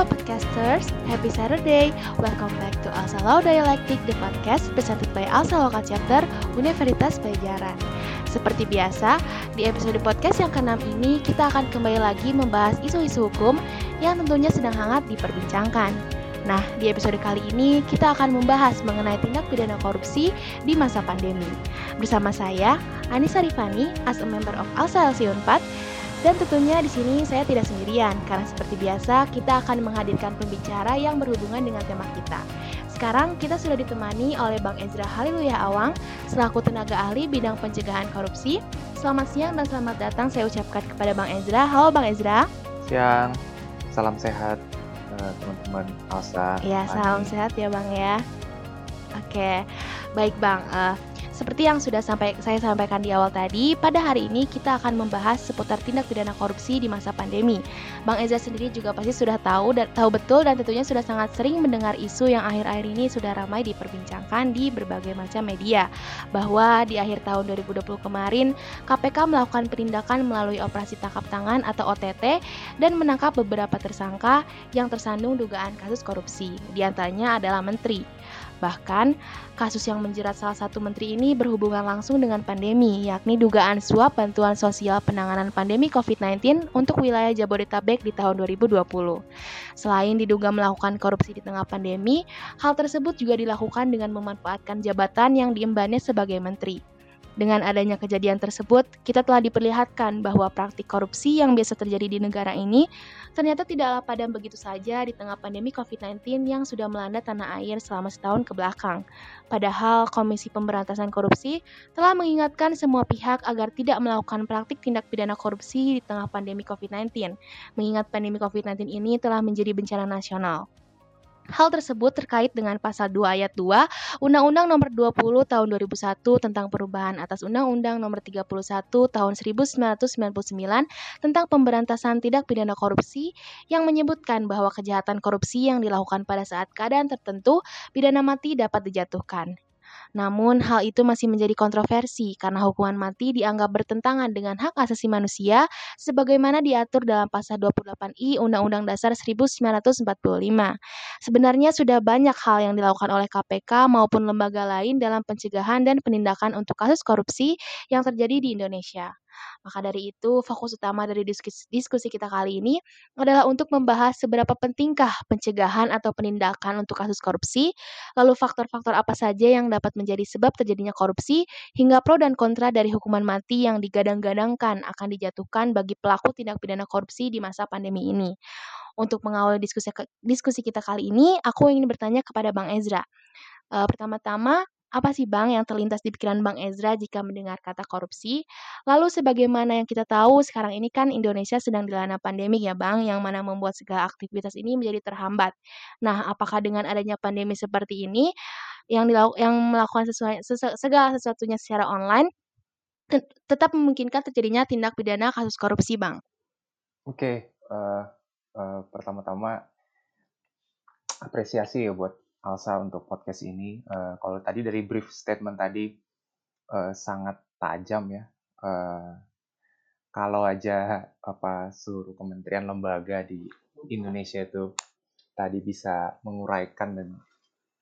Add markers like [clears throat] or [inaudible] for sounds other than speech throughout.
Halo podcasters, happy Saturday. Welcome back to Alsa Law Dialectic, the podcast presented by Alsa Local Chapter Universitas Pajajaran. Seperti biasa, di episode podcast yang ke-6 ini kita akan kembali lagi membahas isu-isu hukum yang tentunya sedang hangat diperbincangkan. Nah, di episode kali ini kita akan membahas mengenai tindak pidana korupsi di masa pandemi. Bersama saya, Anissa Rifani, as a member of Alsa LC 4, dan tentunya di sini saya tidak sendirian, karena seperti biasa kita akan menghadirkan pembicara yang berhubungan dengan tema kita. Sekarang kita sudah ditemani oleh Bang Ezra Haliluya Awang, selaku tenaga ahli bidang pencegahan korupsi. Selamat siang dan selamat datang saya ucapkan kepada Bang Ezra. Halo Bang Ezra. Siang, salam sehat eh, teman-teman Alsa. Ya, salam sehat ya Bang ya. Oke, baik Bang. Uh, seperti yang sudah sampai saya sampaikan di awal tadi, pada hari ini kita akan membahas seputar tindak pidana korupsi di masa pandemi. Bang Eza sendiri juga pasti sudah tahu dan tahu betul dan tentunya sudah sangat sering mendengar isu yang akhir-akhir ini sudah ramai diperbincangkan di berbagai macam media bahwa di akhir tahun 2020 kemarin KPK melakukan penindakan melalui operasi tangkap tangan atau OTT dan menangkap beberapa tersangka yang tersandung dugaan kasus korupsi. Di antaranya adalah menteri. Bahkan, kasus yang menjerat salah satu menteri ini berhubungan langsung dengan pandemi, yakni dugaan suap bantuan sosial penanganan pandemi COVID-19 untuk wilayah Jabodetabek di tahun 2020. Selain diduga melakukan korupsi di tengah pandemi, hal tersebut juga dilakukan dengan memanfaatkan jabatan yang diembannya sebagai menteri. Dengan adanya kejadian tersebut, kita telah diperlihatkan bahwa praktik korupsi yang biasa terjadi di negara ini ternyata tidaklah padam begitu saja di tengah pandemi COVID-19 yang sudah melanda tanah air selama setahun ke belakang. Padahal Komisi Pemberantasan Korupsi telah mengingatkan semua pihak agar tidak melakukan praktik tindak pidana korupsi di tengah pandemi COVID-19, mengingat pandemi COVID-19 ini telah menjadi bencana nasional. Hal tersebut terkait dengan pasal 2 ayat 2 Undang-Undang Nomor 20 Tahun 2001 tentang perubahan atas Undang-Undang Nomor 31 Tahun 1999 tentang pemberantasan tindak pidana korupsi yang menyebutkan bahwa kejahatan korupsi yang dilakukan pada saat keadaan tertentu pidana mati dapat dijatuhkan. Namun, hal itu masih menjadi kontroversi karena hukuman mati dianggap bertentangan dengan hak asasi manusia sebagaimana diatur dalam pasal 28I Undang-Undang Dasar 1945. Sebenarnya sudah banyak hal yang dilakukan oleh KPK maupun lembaga lain dalam pencegahan dan penindakan untuk kasus korupsi yang terjadi di Indonesia. Maka dari itu, fokus utama dari diskusi, kita kali ini adalah untuk membahas seberapa pentingkah pencegahan atau penindakan untuk kasus korupsi, lalu faktor-faktor apa saja yang dapat menjadi sebab terjadinya korupsi, hingga pro dan kontra dari hukuman mati yang digadang-gadangkan akan dijatuhkan bagi pelaku tindak pidana korupsi di masa pandemi ini. Untuk mengawali diskusi, diskusi kita kali ini, aku ingin bertanya kepada Bang Ezra. Uh, pertama-tama, apa sih Bang yang terlintas di pikiran Bang Ezra jika mendengar kata korupsi? Lalu sebagaimana yang kita tahu sekarang ini kan Indonesia sedang dilanda pandemi ya Bang, yang mana membuat segala aktivitas ini menjadi terhambat. Nah, apakah dengan adanya pandemi seperti ini yang dilaku, yang melakukan sesuai, segala sesuatunya secara online tetap memungkinkan terjadinya tindak pidana kasus korupsi, Bang? Oke, uh, uh, pertama-tama apresiasi ya buat Alsa untuk podcast ini. Uh, kalau tadi dari brief statement tadi uh, sangat tajam ya. Uh, kalau aja apa seluruh kementerian lembaga di Indonesia itu tadi bisa menguraikan dan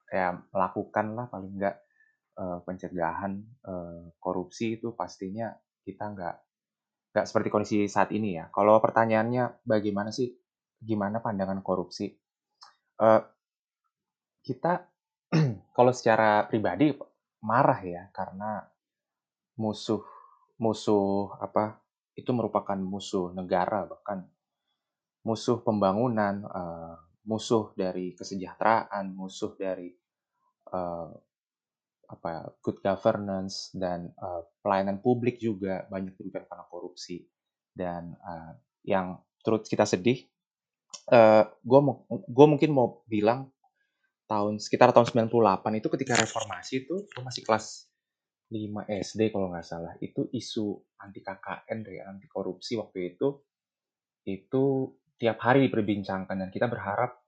ya melakukan lah paling enggak uh, pencegahan uh, korupsi itu pastinya kita nggak nggak seperti kondisi saat ini ya. Kalau pertanyaannya bagaimana sih gimana pandangan korupsi? Uh, kita [clears throat] kalau secara pribadi marah ya karena musuh musuh apa itu merupakan musuh negara bahkan musuh pembangunan uh, musuh dari kesejahteraan musuh dari uh, apa good governance dan uh, pelayanan publik juga banyak dirugikan karena korupsi. Dan yang turut kita sedih gue gue mungkin mau bilang tahun sekitar tahun 98 itu ketika reformasi itu gue masih kelas 5 SD kalau nggak salah. Itu isu anti KKN ya anti korupsi waktu itu. Itu tiap hari diperbincangkan dan kita berharap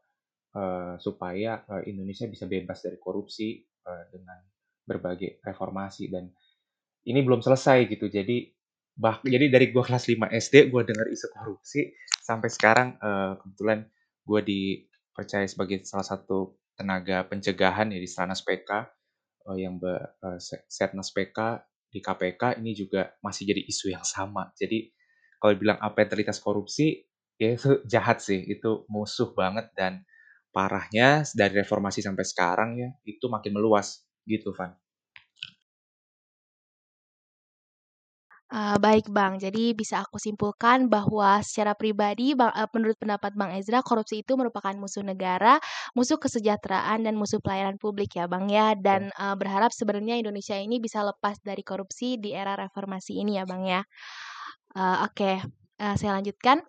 uh, supaya uh, Indonesia bisa bebas dari korupsi uh, dengan berbagai reformasi. Dan ini belum selesai gitu. Jadi bah jadi dari gue kelas 5 SD gue dengar isu korupsi sampai sekarang uh, kebetulan gue dipercaya sebagai salah satu tenaga pencegahan ya di Stranas PK uh, yang be, uh, Setnas PK di KPK ini juga masih jadi isu yang sama. Jadi kalau bilang apa yang terlintas korupsi ya itu jahat sih, itu musuh banget dan parahnya dari reformasi sampai sekarang ya itu makin meluas gitu Van. Uh, baik Bang, jadi bisa aku simpulkan bahwa secara pribadi, bang, uh, menurut pendapat Bang Ezra, korupsi itu merupakan musuh negara, musuh kesejahteraan, dan musuh pelayanan publik ya Bang ya. Dan uh, berharap sebenarnya Indonesia ini bisa lepas dari korupsi di era reformasi ini ya Bang ya. Uh, Oke, okay. uh, saya lanjutkan.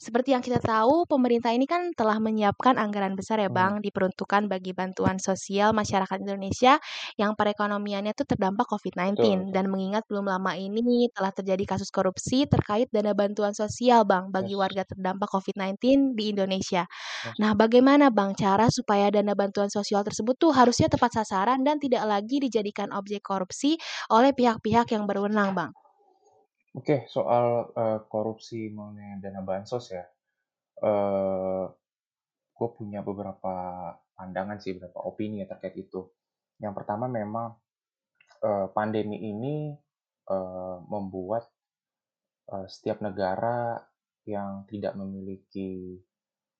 Seperti yang kita tahu, pemerintah ini kan telah menyiapkan anggaran besar ya, Bang, diperuntukkan bagi bantuan sosial masyarakat Indonesia yang perekonomiannya itu terdampak COVID-19 dan mengingat belum lama ini telah terjadi kasus korupsi terkait dana bantuan sosial, Bang, bagi warga terdampak COVID-19 di Indonesia. Nah, bagaimana, Bang, cara supaya dana bantuan sosial tersebut tuh harusnya tepat sasaran dan tidak lagi dijadikan objek korupsi oleh pihak-pihak yang berwenang, Bang? Oke, soal uh, korupsi mengenai dana bansos ya, uh, gue punya beberapa pandangan sih, beberapa opini ya terkait itu. Yang pertama memang uh, pandemi ini uh, membuat uh, setiap negara yang tidak memiliki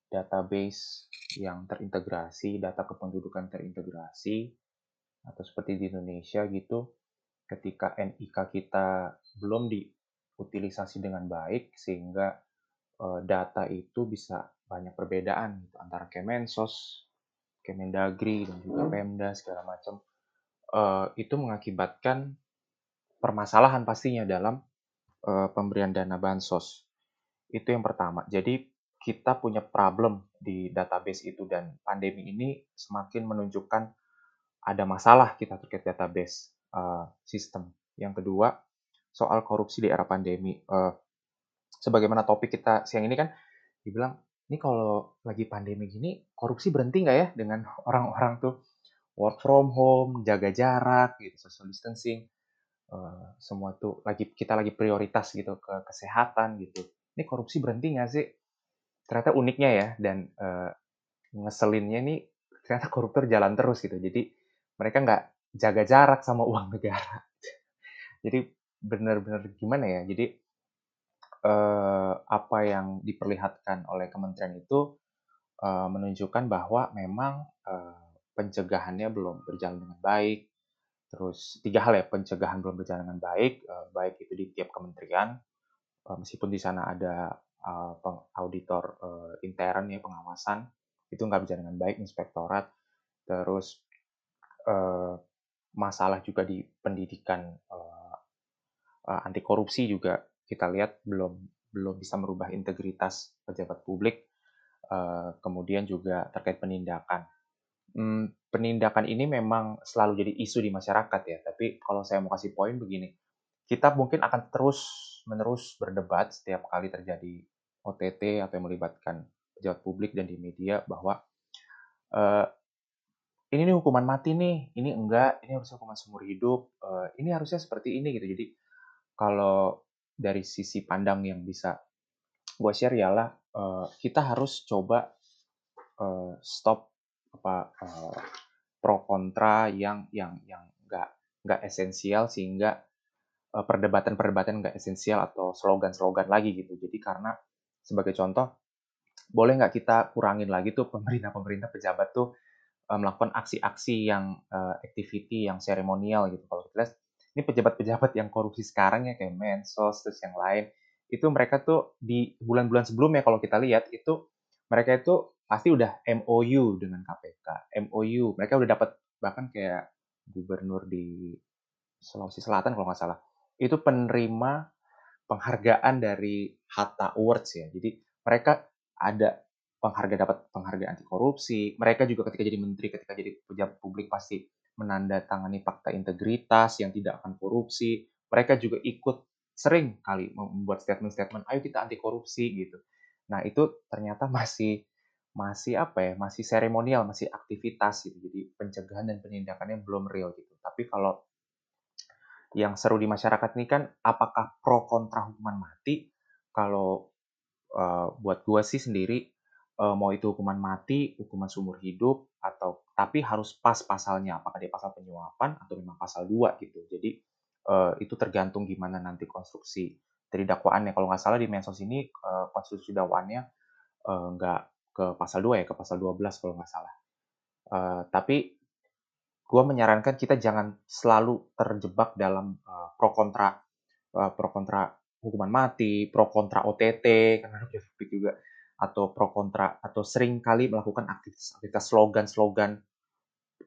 database yang terintegrasi, data kependudukan terintegrasi, atau seperti di Indonesia gitu, ketika NIK kita belum di utilisasi dengan baik sehingga uh, data itu bisa banyak perbedaan gitu, antara Kemensos, Kemendagri dan juga Pemda segala macam. Uh, itu mengakibatkan permasalahan pastinya dalam uh, pemberian dana bansos. Itu yang pertama. Jadi kita punya problem di database itu dan pandemi ini semakin menunjukkan ada masalah kita terkait database uh, sistem. Yang kedua, soal korupsi di era pandemi. Uh, sebagaimana topik kita siang ini kan dibilang ini kalau lagi pandemi gini korupsi berhenti nggak ya dengan orang-orang tuh work from home, jaga jarak, gitu, social distancing, uh, semua tuh lagi kita lagi prioritas gitu ke kesehatan gitu. Ini korupsi berhenti nggak sih? Ternyata uniknya ya dan uh, ngeselinnya nih ternyata koruptor jalan terus gitu. Jadi mereka nggak jaga jarak sama [laughs] uang negara. Jadi benar-benar gimana ya? Jadi eh, apa yang diperlihatkan oleh kementerian itu eh, menunjukkan bahwa memang eh, pencegahannya belum berjalan dengan baik. Terus tiga hal ya pencegahan belum berjalan dengan baik, eh, baik itu di tiap kementerian, eh, meskipun di sana ada eh, auditor eh, intern ya pengawasan itu nggak berjalan dengan baik inspektorat. Terus masalah juga di pendidikan uh, anti korupsi juga kita lihat belum belum bisa merubah integritas pejabat publik. Uh, kemudian juga terkait penindakan. Hmm, penindakan ini memang selalu jadi isu di masyarakat ya. Tapi kalau saya mau kasih poin begini, kita mungkin akan terus menerus berdebat setiap kali terjadi OTT atau yang melibatkan pejabat publik dan di media bahwa uh, ini nih hukuman mati nih, ini enggak, ini harus hukuman seumur hidup, ini harusnya seperti ini gitu. Jadi kalau dari sisi pandang yang bisa gue share ialah uh, kita harus coba uh, stop apa uh, pro kontra yang yang yang nggak nggak esensial sehingga perdebatan-perdebatan nggak esensial atau slogan-slogan lagi gitu. Jadi karena sebagai contoh boleh nggak kita kurangin lagi tuh pemerintah-pemerintah pejabat tuh uh, melakukan aksi-aksi yang uh, activity yang seremonial gitu. Kalau kita lihat ini pejabat-pejabat yang korupsi sekarang ya kayak Mensos terus yang lain. Itu mereka tuh di bulan-bulan sebelumnya kalau kita lihat itu mereka itu pasti udah MOU dengan KPK MOU mereka udah dapat bahkan kayak gubernur di Sulawesi Selatan kalau nggak salah. Itu penerima penghargaan dari Hatta Awards ya. Jadi mereka ada penghargaan dapat penghargaan anti korupsi. Mereka juga ketika jadi menteri ketika jadi pejabat publik pasti menandatangani fakta integritas yang tidak akan korupsi. Mereka juga ikut sering kali membuat statement-statement, ayo kita anti korupsi gitu. Nah itu ternyata masih masih apa ya, masih seremonial, masih aktivitas gitu. Jadi pencegahan dan penindakannya belum real gitu. Tapi kalau yang seru di masyarakat ini kan, apakah pro kontra hukuman mati? Kalau uh, buat gue sih sendiri, uh, mau itu hukuman mati, hukuman seumur hidup, atau tapi harus pas pasalnya, apakah dia pasal penyuapan atau memang pasal 2 gitu. Jadi uh, itu tergantung gimana nanti konstruksi dari dakwaannya. Kalau nggak salah di mensos ini uh, konstruksi dakwaannya nggak ke pasal 2 ya, ke pasal 12 kalau nggak salah. Tapi gue menyarankan kita jangan selalu terjebak dalam pro kontra pro kontra hukuman mati, pro kontra OTT karena [laughs] juga atau pro kontra atau sering kali melakukan aktivitas aktivitas slogan-slogan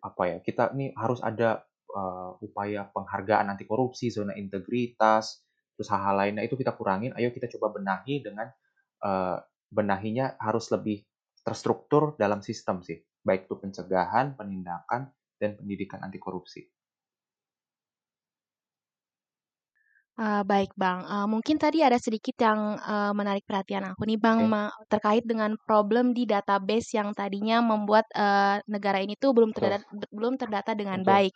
apa ya kita ini harus ada uh, upaya penghargaan anti korupsi zona integritas terus hal-hal lainnya itu kita kurangin ayo kita coba benahi dengan uh, benahinya harus lebih terstruktur dalam sistem sih baik itu pencegahan penindakan dan pendidikan anti korupsi Uh, baik Bang, uh, mungkin tadi ada sedikit yang, uh, menarik perhatian aku nih Bang, Oke. terkait dengan problem di database yang tadinya membuat, uh, negara ini tuh belum Betul. terdata belum terdata dengan Betul. baik.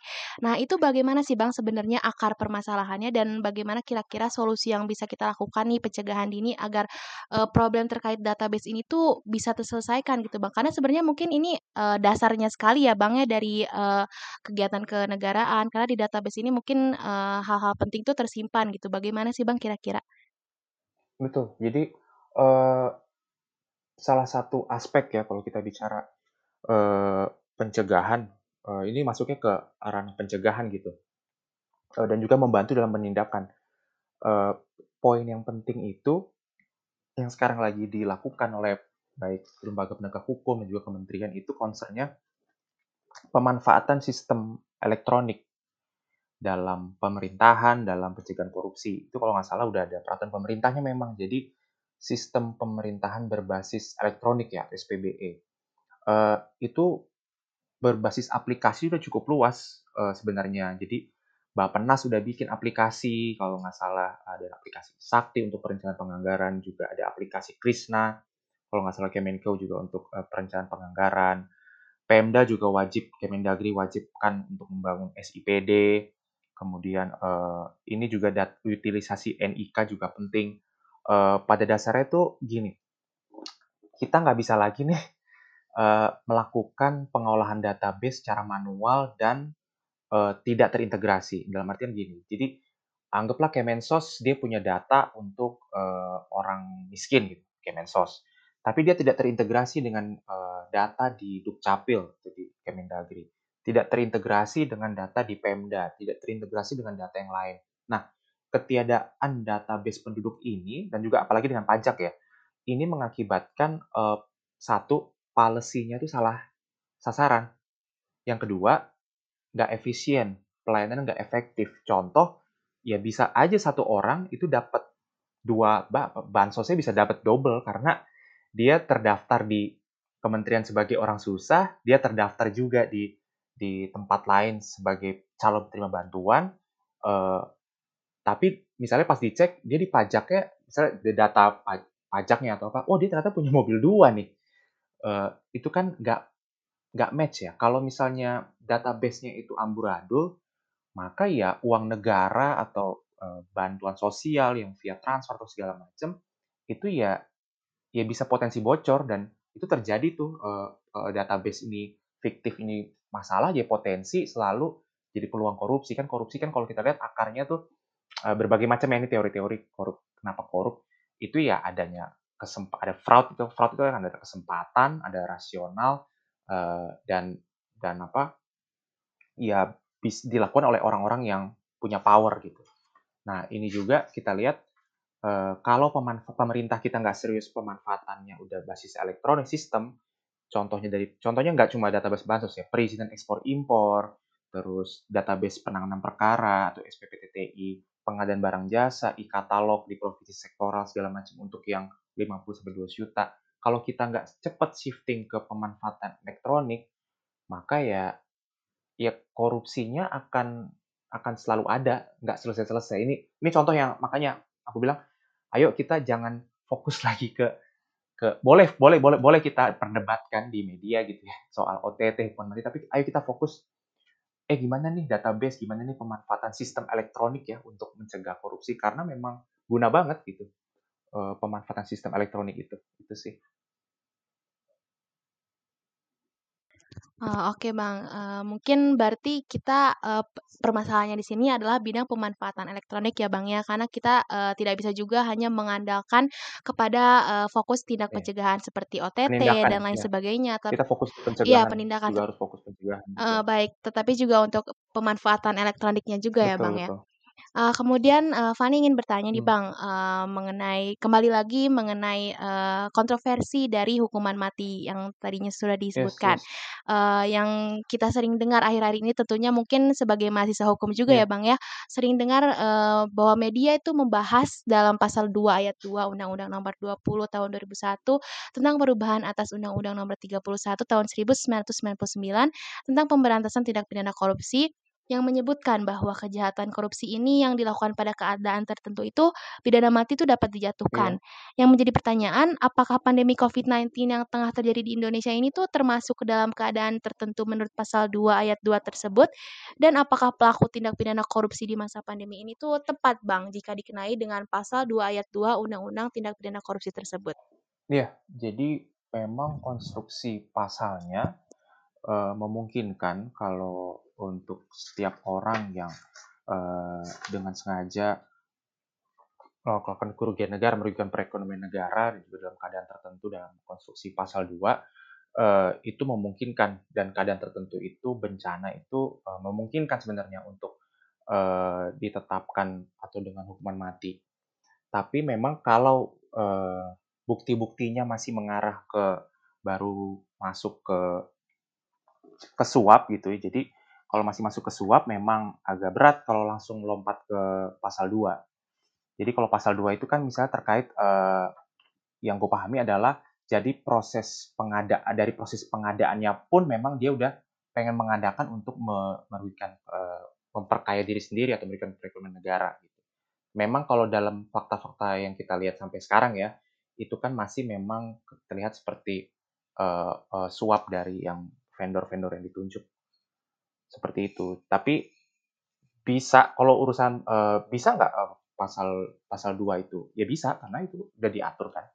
Nah, itu bagaimana sih Bang sebenarnya akar permasalahannya dan bagaimana kira-kira solusi yang bisa kita lakukan nih pencegahan dini agar, uh, problem terkait database ini tuh bisa terselesaikan gitu Bang? Karena sebenarnya mungkin ini, uh, dasarnya sekali ya Bang ya dari, uh, kegiatan kenegaraan, karena di database ini mungkin, uh, hal-hal penting tuh tersimpan gitu. Bagaimana sih Bang kira-kira? Betul. Jadi uh, salah satu aspek ya kalau kita bicara uh, pencegahan, uh, ini masuknya ke arah pencegahan gitu, uh, dan juga membantu dalam penindakan. Uh, poin yang penting itu yang sekarang lagi dilakukan oleh baik lembaga penegak hukum dan juga kementerian itu concernnya pemanfaatan sistem elektronik dalam pemerintahan, dalam pencegahan korupsi. Itu kalau nggak salah udah ada peraturan pemerintahnya memang. Jadi sistem pemerintahan berbasis elektronik ya, SPBE. Uh, itu berbasis aplikasi udah cukup luas uh, sebenarnya. Jadi Bapenas sudah bikin aplikasi, kalau nggak salah ada aplikasi Sakti untuk perencanaan penganggaran, juga ada aplikasi Krishna, kalau nggak salah Kemenko juga untuk uh, perencanaan penganggaran. Pemda juga wajib, Kemendagri wajibkan untuk membangun SIPD, Kemudian uh, ini juga dat utilisasi NIK juga penting. Uh, pada dasarnya tuh gini, kita nggak bisa lagi nih uh, melakukan pengolahan database secara manual dan uh, tidak terintegrasi. Dalam artian gini, jadi anggaplah Kemensos dia punya data untuk uh, orang miskin gitu, Kemensos. Tapi dia tidak terintegrasi dengan uh, data di Dukcapil, jadi Kemendagri tidak terintegrasi dengan data di Pemda, tidak terintegrasi dengan data yang lain. Nah, ketiadaan database penduduk ini dan juga apalagi dengan pajak ya, ini mengakibatkan uh, satu policy-nya itu salah sasaran. Yang kedua, nggak efisien, pelayanan nggak efektif. Contoh, ya bisa aja satu orang itu dapat dua bansosnya bisa dapat double karena dia terdaftar di kementerian sebagai orang susah, dia terdaftar juga di di tempat lain sebagai calon penerima bantuan, uh, tapi misalnya pas dicek dia dipajaknya misalnya di data pajaknya atau apa, oh dia ternyata punya mobil dua nih, uh, itu kan nggak nggak match ya. Kalau misalnya database-nya itu amburadul, maka ya uang negara atau uh, bantuan sosial yang via transfer atau segala macam itu ya ya bisa potensi bocor dan itu terjadi tuh uh, uh, database ini fiktif ini masalah ya potensi selalu jadi peluang korupsi. Kan korupsi kan kalau kita lihat akarnya tuh uh, berbagai macam ya ini teori-teori korup kenapa korup. Itu ya adanya kesempat ada fraud itu fraud itu kan ada kesempatan ada rasional uh, dan dan apa ya dilakukan oleh orang-orang yang punya power gitu. Nah ini juga kita lihat uh, kalau pemerintah kita nggak serius pemanfaatannya udah basis elektronik sistem contohnya dari contohnya nggak cuma database bansos ya, perizinan ekspor impor, terus database penanganan perkara atau SPPTTI, pengadaan barang jasa, e-katalog di provinsi sektoral segala macam untuk yang 50 sampai 2 juta. Kalau kita nggak cepat shifting ke pemanfaatan elektronik, maka ya ya korupsinya akan akan selalu ada, nggak selesai-selesai. Ini ini contoh yang makanya aku bilang, ayo kita jangan fokus [laughs] lagi ke ke boleh boleh boleh boleh kita perdebatkan di media gitu ya soal OTT mati tapi ayo kita fokus eh gimana nih database gimana nih pemanfaatan sistem elektronik ya untuk mencegah korupsi? Karena memang guna banget gitu uh, pemanfaatan sistem elektronik itu itu sih Oh, oke Bang, eee, mungkin berarti kita, pe permasalahannya di sini adalah bidang pemanfaatan elektronik ya Bang ya, karena kita, eee, tidak bisa juga hanya mengandalkan kepada, eee, fokus tindak Iya. pencegahan seperti OTT Penindakan dan lain ya, sebagainya, tap kita fokus iya pencegahan, penindakan juga harus fokus pencegahan, betul. baik, tetapi juga untuk pemanfaatan elektroniknya juga ya Betul Bang ya. betul. Eee, kemudian, eee, Fani ingin bertanya nih Mmm. Bang, eee, mengenai kembali lagi mengenai, eee, kontroversi dari hukuman mati yang tadinya sudah Yes disebutkan. yes. Eee, yang kita sering dengar akhir-akhir ini tentunya mungkin sebagai mahasiswa hukum juga ya Iya. Bang ya, sering dengar, eee, bahwa media itu membahas dalam pasal 2 ayat 2 Undang-Undang Nomor 20 Tahun 2001 tentang perubahan atas Undang-Undang Nomor 31 Tahun 1999 tentang pemberantasan tindak pidana korupsi, yang menyebutkan bahwa kejahatan korupsi ini yang dilakukan pada keadaan tertentu itu, pidana mati itu dapat dijatuhkan. Iya. Yang menjadi pertanyaan, apakah pandemi COVID-19 yang tengah terjadi di Indonesia ini tuh termasuk ke dalam keadaan tertentu menurut pasal 2 ayat 2 tersebut? Dan apakah pelaku tindak pidana korupsi di masa pandemi ini tuh tepat Bang, jika dikenai dengan pasal 2 ayat 2 Undang-Undang Tindak Pidana Korupsi tersebut? Iya, jadi memang konstruksi pasalnya, eee, memungkinkan kalau untuk setiap orang yang, eee, dengan sengaja melakukan kerugian negara, merugikan perekonomian negara juga dalam keadaan tertentu dalam konstruksi pasal 2, eee, itu memungkinkan dan keadaan tertentu itu bencana itu, eee, memungkinkan sebenarnya untuk, eee, ditetapkan atau dengan hukuman mati. Tapi memang kalau, bukti-buktinya masih mengarah ke baru masuk ke ke suap gitu ya, jadi kalau masih masuk ke suap memang agak berat kalau langsung lompat ke pasal 2. Jadi kalau pasal 2 itu kan misalnya terkait, eee, yang kupahami adalah jadi proses pengada dari proses pengadaannya pun memang dia udah pengen mengadakan untuk me merugikan, eee, memperkaya diri sendiri atau merugikan perekonomian negara gitu. Memang kalau dalam fakta-fakta yang kita lihat sampai sekarang ya, itu kan masih memang terlihat seperti, eee eee, suap dari yang vendor-vendor yang ditunjuk. Seperti itu. Tapi bisa kalau urusan, eee, bisa nggak, eee, pasal pasal 2 itu? Ya bisa, karena itu udah diatur kan,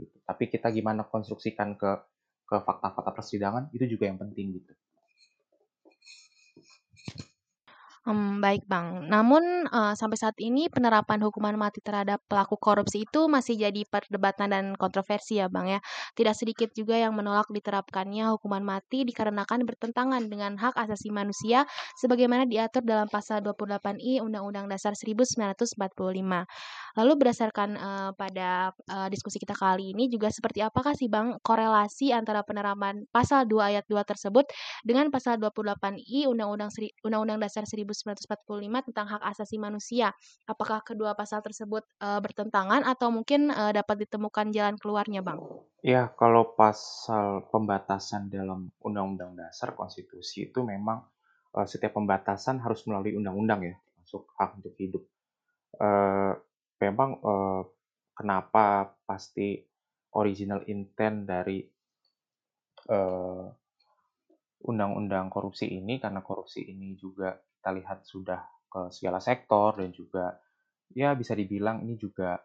gitu. Tapi kita gimana konstruksikan ke ke fakta-fakta persidangan, itu juga yang penting gitu. Mmm, baik Bang. Namun, eee, sampai saat ini penerapan hukuman mati terhadap pelaku korupsi itu masih jadi perdebatan dan kontroversi ya Bang ya. Tidak sedikit juga yang menolak diterapkannya hukuman mati dikarenakan bertentangan dengan hak asasi manusia sebagaimana diatur dalam pasal 28I Undang-Undang Dasar 1945. Lalu berdasarkan, eee, pada, eee, diskusi kita kali ini juga seperti apakah sih Bang korelasi antara penerapan pasal 2 ayat 2 tersebut dengan pasal 28I Undang-Undang Undang-Undang Dasar 1945 tentang hak asasi manusia? Apakah kedua pasal tersebut, eee, bertentangan atau mungkin, eee, dapat ditemukan jalan keluarnya Bang? Iya, kalau pasal pembatasan dalam Undang-Undang Dasar, konstitusi itu memang, setiap pembatasan harus melalui undang-undang ya, termasuk hak untuk hidup. Memang, eee, kenapa pasti original intent dari, eee, undang-undang korupsi ini, karena korupsi ini juga kita lihat sudah ke segala sektor dan juga ya bisa dibilang ini juga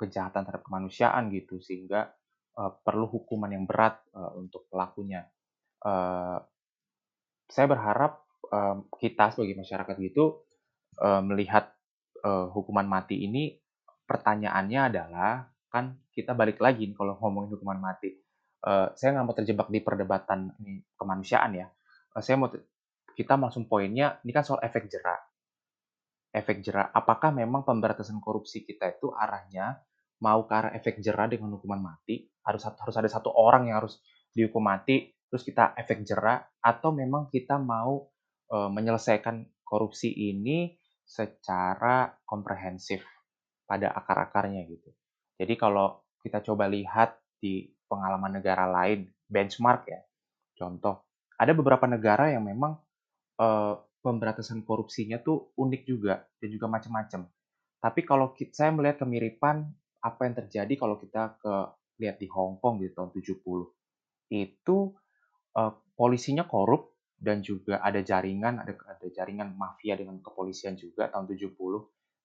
kejahatan terhadap kemanusiaan gitu, sehingga, eee, perlu hukuman yang berat, eee, untuk pelakunya. Eee, saya berharap, kita sebagai masyarakat gitu, eee, melihat, eee, hukuman mati ini pertanyaannya adalah, kan kita balik lagi kalau ngomongin hukuman mati, eee, saya nggak mau terjebak di perdebatan ini kemanusiaan ya, eee, saya mau kita langsung poinnya, ini kan soal efek jera. Efek jera, apakah memang pemberantasan korupsi kita itu arahnya mau ke arah efek jera dengan hukuman mati, harus harus ada 1 orang yang harus dihukum mati, terus kita efek jera, atau memang kita mau, eee, menyelesaikan korupsi ini secara komprehensif pada akar-akarnya gitu. Jadi kalau kita coba lihat di pengalaman negara lain, benchmark ya, contoh, ada beberapa negara yang memang, pemberantasan korupsinya tuh unik juga dan juga macem-macem. Tapi kalau kit saya melihat kemiripan apa yang terjadi kalau kita ke lihat di Hong Kong di tahun 70. Itu, polisinya korup dan juga ada jaringan, ada ada jaringan mafia dengan kepolisian juga tahun 70.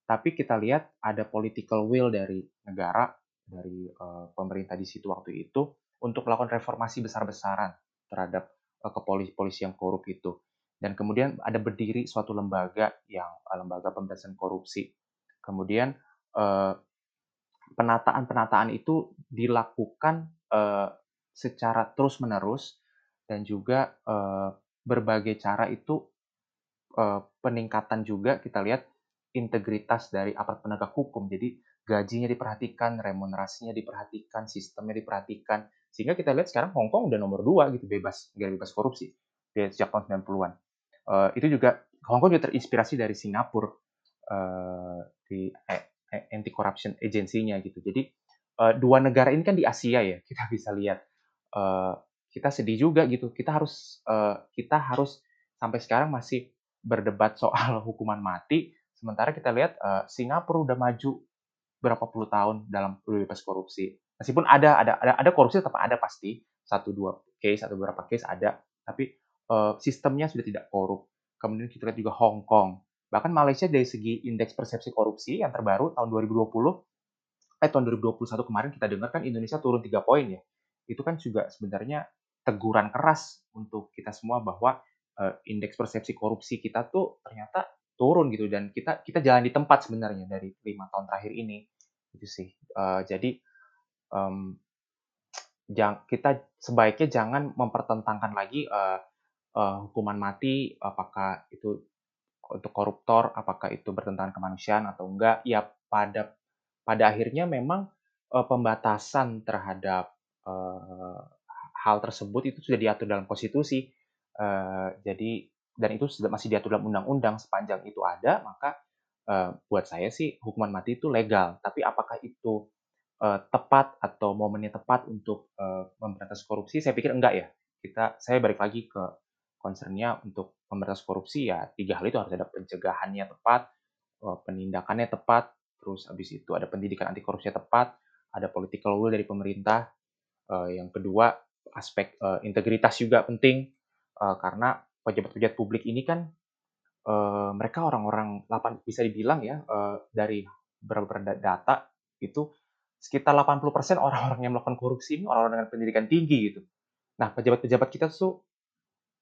Tapi kita lihat ada political will dari negara, dari, eee, pemerintah di situ waktu itu, untuk melakukan reformasi besar-besaran terhadap, uh, yang korup itu. Dan kemudian ada berdiri suatu lembaga yang uh, lembaga pemberantasan korupsi. Kemudian uh, penataan-penataan itu dilakukan uh, secara terus-menerus dan juga uh, berbagai cara itu uh, peningkatan juga kita lihat integritas dari aparat penegak hukum. Jadi gajinya diperhatikan, remunerasinya diperhatikan, sistemnya diperhatikan. Sehingga kita lihat sekarang Hong Kong udah nomor dua gitu bebas, bebas korupsi sejak tahun 90-an. Uh, itu juga Hong Kong juga terinspirasi dari Singapura uh, di eh, anti corruption agency-nya gitu. Jadi uh, dua negara ini kan di Asia ya, [laughs] kita bisa lihat. Uh, kita sedih juga gitu. Kita harus uh, kita harus sampai sekarang masih berdebat soal [laughs] hukuman mati, sementara kita lihat uh, Singapura udah maju berapa puluh tahun dalam bebas korupsi. Meskipun ada ada ada, ada korupsi tetap ada pasti satu dua case atau beberapa case ada, tapi uh, sistemnya sudah tidak korup. Kemudian kita lihat juga Hong Kong. Bahkan Malaysia dari segi indeks persepsi korupsi yang terbaru tahun 2020 eh tahun 2021 kemarin kita dengar kan Indonesia turun 3 poin ya. Itu kan juga sebenarnya teguran keras untuk kita semua bahwa uh, indeks persepsi korupsi kita tuh ternyata turun gitu. Dan kita kita jalan di tempat sebenarnya dari lima tahun terakhir ini. Itu sih. Uh, jadi um, jang, kita sebaiknya jangan mempertentangkan lagi uh, uh, hukuman mati apakah itu untuk koruptor apakah itu bertentangan kemanusiaan atau enggak. Ya pada pada akhirnya memang uh, pembatasan terhadap uh, hal tersebut itu sudah diatur dalam konstitusi. Uh, jadi dan itu masih diatur dalam undang-undang sepanjang itu ada maka uh, buat saya sih hukuman mati itu legal. Tapi apakah itu uh, tepat atau momennya tepat untuk uh, memberantas korupsi? Saya pikir enggak ya. Kita saya balik lagi ke concernnya untuk memberantas korupsi ya tiga hal itu harus ada pencegahannya tepat, penindakannya tepat, terus habis itu ada pendidikan anti korupsi tepat, ada political will dari pemerintah. Yang kedua aspek integritas juga penting karena pejabat-pejabat publik ini kan uh, mereka orang-orang bisa dibilang ya uh, dari beberapa data itu sekitar 80% orang-orang yang melakukan korupsi ini orang-orang dengan pendidikan tinggi gitu. Nah, pejabat-pejabat kita tuh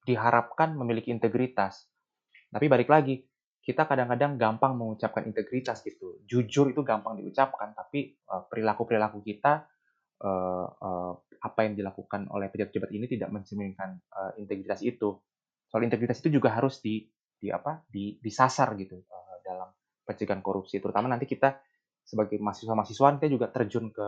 diharapkan memiliki integritas. Tapi balik lagi, kita kadang-kadang gampang mengucapkan integritas gitu. Jujur itu gampang diucapkan, tapi perilaku-perilaku kita uh, uh, apa yang dilakukan oleh pejabat-pejabat ini tidak mencerminkan uh, integritas itu. Soal integritas itu juga harus di, di apa? Di, disasar gitu uh, dalam pencegahan korupsi. Terutama nanti kita sebagai mahasiswa-mahasiswa kita juga terjun ke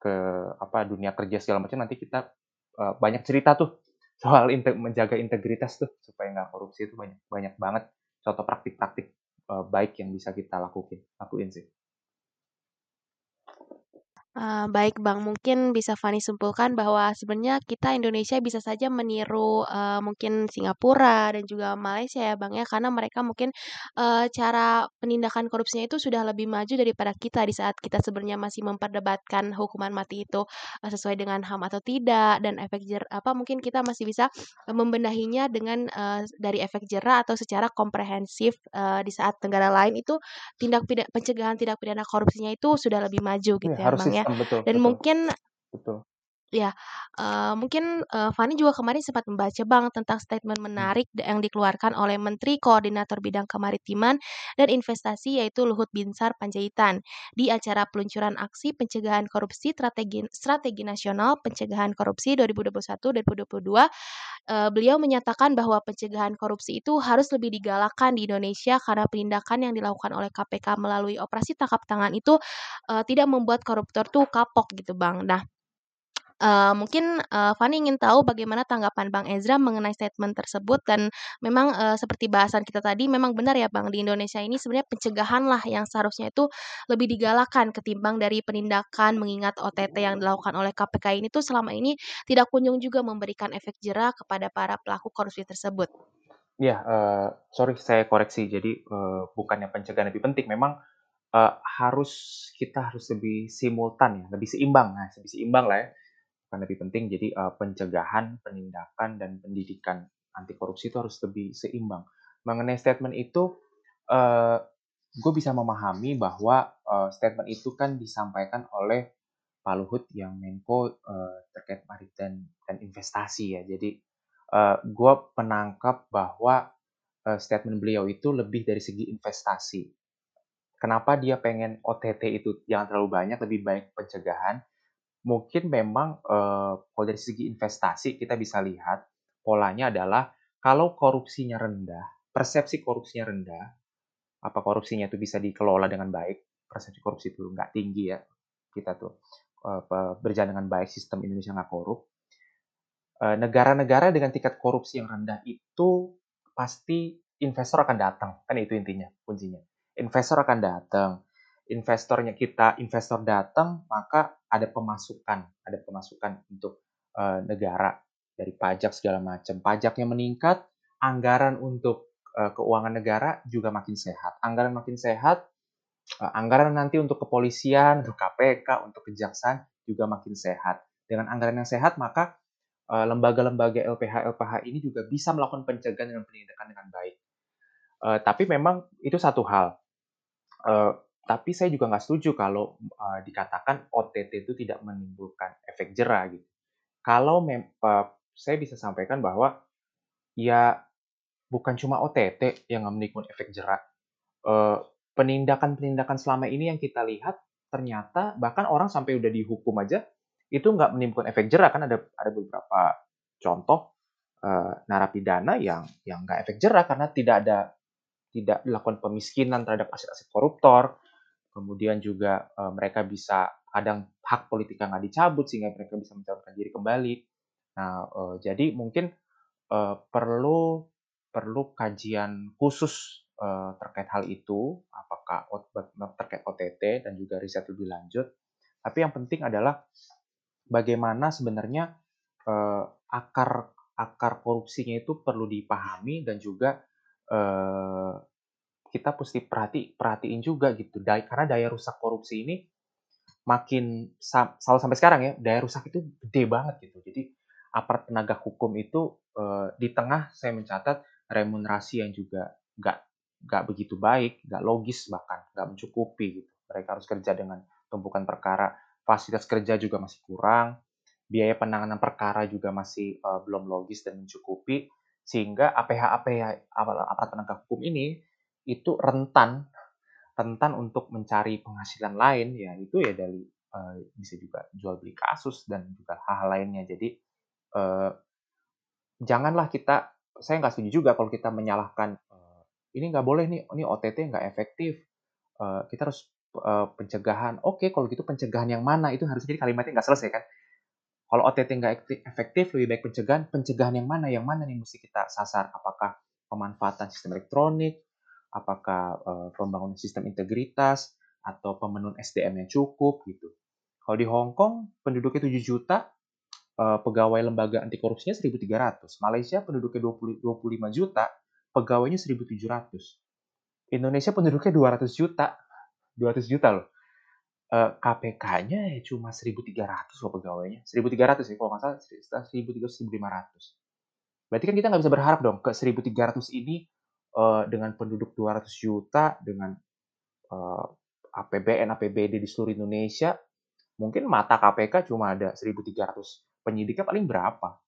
ke apa dunia kerja segala macam nanti kita uh, banyak cerita tuh [laughs] soal inte menjaga integritas tuh supaya nggak korupsi itu banyak banyak banget contoh praktik-praktik uh, baik yang bisa kita lakuin lakuin sih. Uh, baik Bang, mungkin bisa Fani simpulkan bahwa sebenarnya kita Indonesia bisa saja meniru, uh, mungkin Singapura dan juga Malaysia ya Bang ya, karena mereka mungkin, uh, cara penindakan korupsinya itu sudah lebih maju daripada kita di saat kita sebenarnya masih memperdebatkan hukuman mati itu, uh, sesuai dengan HAM atau tidak dan efek jer apa, mungkin kita masih bisa, membenahinya dengan, uh, dari efek jerah atau secara komprehensif, uh, di saat negara lain itu tindak pidana pencegahan tindak pidana korupsinya itu sudah lebih maju gitu ya, ya Bang ya ya. Betul, Dan betul. mungkin betul. Ya, uh, mungkin, uh, Fani juga kemarin sempat membaca Bang tentang statement hmm. menarik yang dikeluarkan oleh Menteri Koordinator Bidang Kemaritiman dan Investasi yaitu Luhut Binsar Panjaitan di acara peluncuran aksi pencegahan korupsi strategi strategi nasional pencegahan korupsi 2021-2022. Uh, beliau menyatakan bahwa pencegahan korupsi itu harus lebih digalakkan di Indonesia karena penindakan yang dilakukan oleh KPK melalui operasi tangkap tangan itu, uh, tidak membuat koruptor tuh kapok gitu Bang. Nah Uh, mungkin, uh, Fani ingin tahu bagaimana tanggapan Bang Ezra mengenai statement tersebut dan memang, uh, seperti bahasan kita tadi memang benar ya Bang, di Indonesia ini sebenarnya pencegahan lah yang seharusnya itu lebih digalakan ketimbang dari penindakan mengingat OTT yang dilakukan oleh KPK ini tuh selama ini tidak kunjung juga memberikan efek jerah kepada para pelaku korupsi tersebut. Iya, uh, sorry saya koreksi. Jadi, uh, bukannya pencegahan lebih penting, memang, uh, harus kita harus lebih simultan ya, lebih seimbang. Nah, lebih seimbang lah ya akan lebih penting. Jadi uh, pencegahan, penindakan, dan pendidikan anti korupsi itu harus lebih seimbang. Mengenai statement itu, uh, gue bisa memahami bahwa uh, statement itu kan disampaikan oleh Pak Luhut yang Menko uh, terkait maritim dan investasi ya. Jadi uh, gue menangkap bahwa uh, statement beliau itu lebih dari segi investasi. Kenapa dia pengen OTT itu jangan terlalu banyak, lebih baik pencegahan? Mungkin memang uh, kalau dari segi investasi kita bisa lihat polanya adalah kalau korupsinya rendah, persepsi korupsinya rendah, apa korupsinya itu bisa dikelola dengan baik, persepsi korupsi itu nggak tinggi ya, kita tuh uh, berjalan dengan baik, sistem Indonesia nggak korup, Eh, negara-negara dengan tingkat korupsi yang rendah itu pasti investor akan datang kan itu intinya kuncinya. Investor akan datang investornya kita investor datang maka ada pemasukan ada pemasukan untuk uh, negara dari pajak segala macam pajaknya meningkat anggaran untuk uh, keuangan negara juga makin sehat anggaran makin sehat uh, anggaran nanti untuk kepolisian untuk KPK untuk kejaksaan juga makin sehat dengan anggaran yang sehat maka Eh, lembaga-lembaga LPH-LPH ini juga bisa melakukan pencegahan dan penindakan dengan baik. Uh, tapi memang itu satu hal. Uh, tapi saya juga nggak setuju kalau uh, dikatakan OTT itu tidak menimbulkan efek jerah gitu. Kalau uh, saya bisa sampaikan bahwa ya bukan cuma OTT yang menimbulkan efek jerah. Uh, penindakan-penindakan selama ini yang kita lihat ternyata bahkan orang sampai udah dihukum aja itu nggak menimbulkan efek jerah kan ada ada beberapa contoh uh, narapidana yang yang nggak efek jerah karena tidak ada tidak dilakukan pemiskinan terhadap aset-aset koruptor kemudian juga uh, mereka bisa kadang hak politika nggak dicabut sehingga mereka bisa mencalonkan diri kembali. Nah uh, jadi mungkin uh, perlu perlu kajian khusus uh, terkait hal itu apakah terkait OTT dan juga riset lebih lanjut. Tapi yang penting adalah bagaimana sebenarnya uh, akar akar korupsinya itu perlu dipahami dan juga uh, kita mesti perhati perhatiin juga gitu. Daya, karena daya rusak korupsi ini makin selalu sampai sekarang ya daya rusak itu gede banget gitu. Jadi aparat penegak hukum itu uh, di tengah saya mencatat remunerasi yang juga nggak nggak begitu baik nggak logis bahkan nggak mencukupi gitu. Mereka harus kerja dengan tumpukan perkara. Fasilitas kerja juga masih kurang, biaya penanganan perkara juga masih uh, belum logis dan mencukupi, sehingga APH-APH aparat penegak hukum ini itu rentan rentan untuk mencari penghasilan lain ya itu ya dari uh, bisa juga jual beli kasus dan juga hal-hal lainnya jadi uh, janganlah kita saya nggak setuju juga kalau kita menyalahkan uh, ini nggak boleh nih ini OTT nggak efektif uh, kita harus uh, pencegahan. Oke, okay, kalau gitu pencegahan yang mana? Itu harus jadi kalimatnya nggak selesai kan? Kalau OTT nggak efektif, lebih baik pencegahan. Pencegahan yang mana? Yang mana nih mesti kita sasar? Apakah pemanfaatan sistem elektronik? Apakah uh, pembangunan sistem integritas? Atau pemenuhan SDM yang cukup gitu? Kalau di Hong Kong, penduduknya 7 juta, uh, pegawai lembaga anti korupsinya 1.300. Malaysia penduduknya 20, 25 juta, pegawainya 1.700. Indonesia penduduknya 200 juta, 200 juta loh. Uh, KPK-nya ya cuma 1.300 loh pegawainya. 1.300 ya, kalau nggak salah 1.300, 1.500. Berarti kan kita nggak bisa berharap dong ke 1.300 ini uh, dengan penduduk 200 juta, dengan uh, APBN, APBD di seluruh Indonesia, mungkin mata KPK cuma ada 1.300. Penyidiknya paling berapa?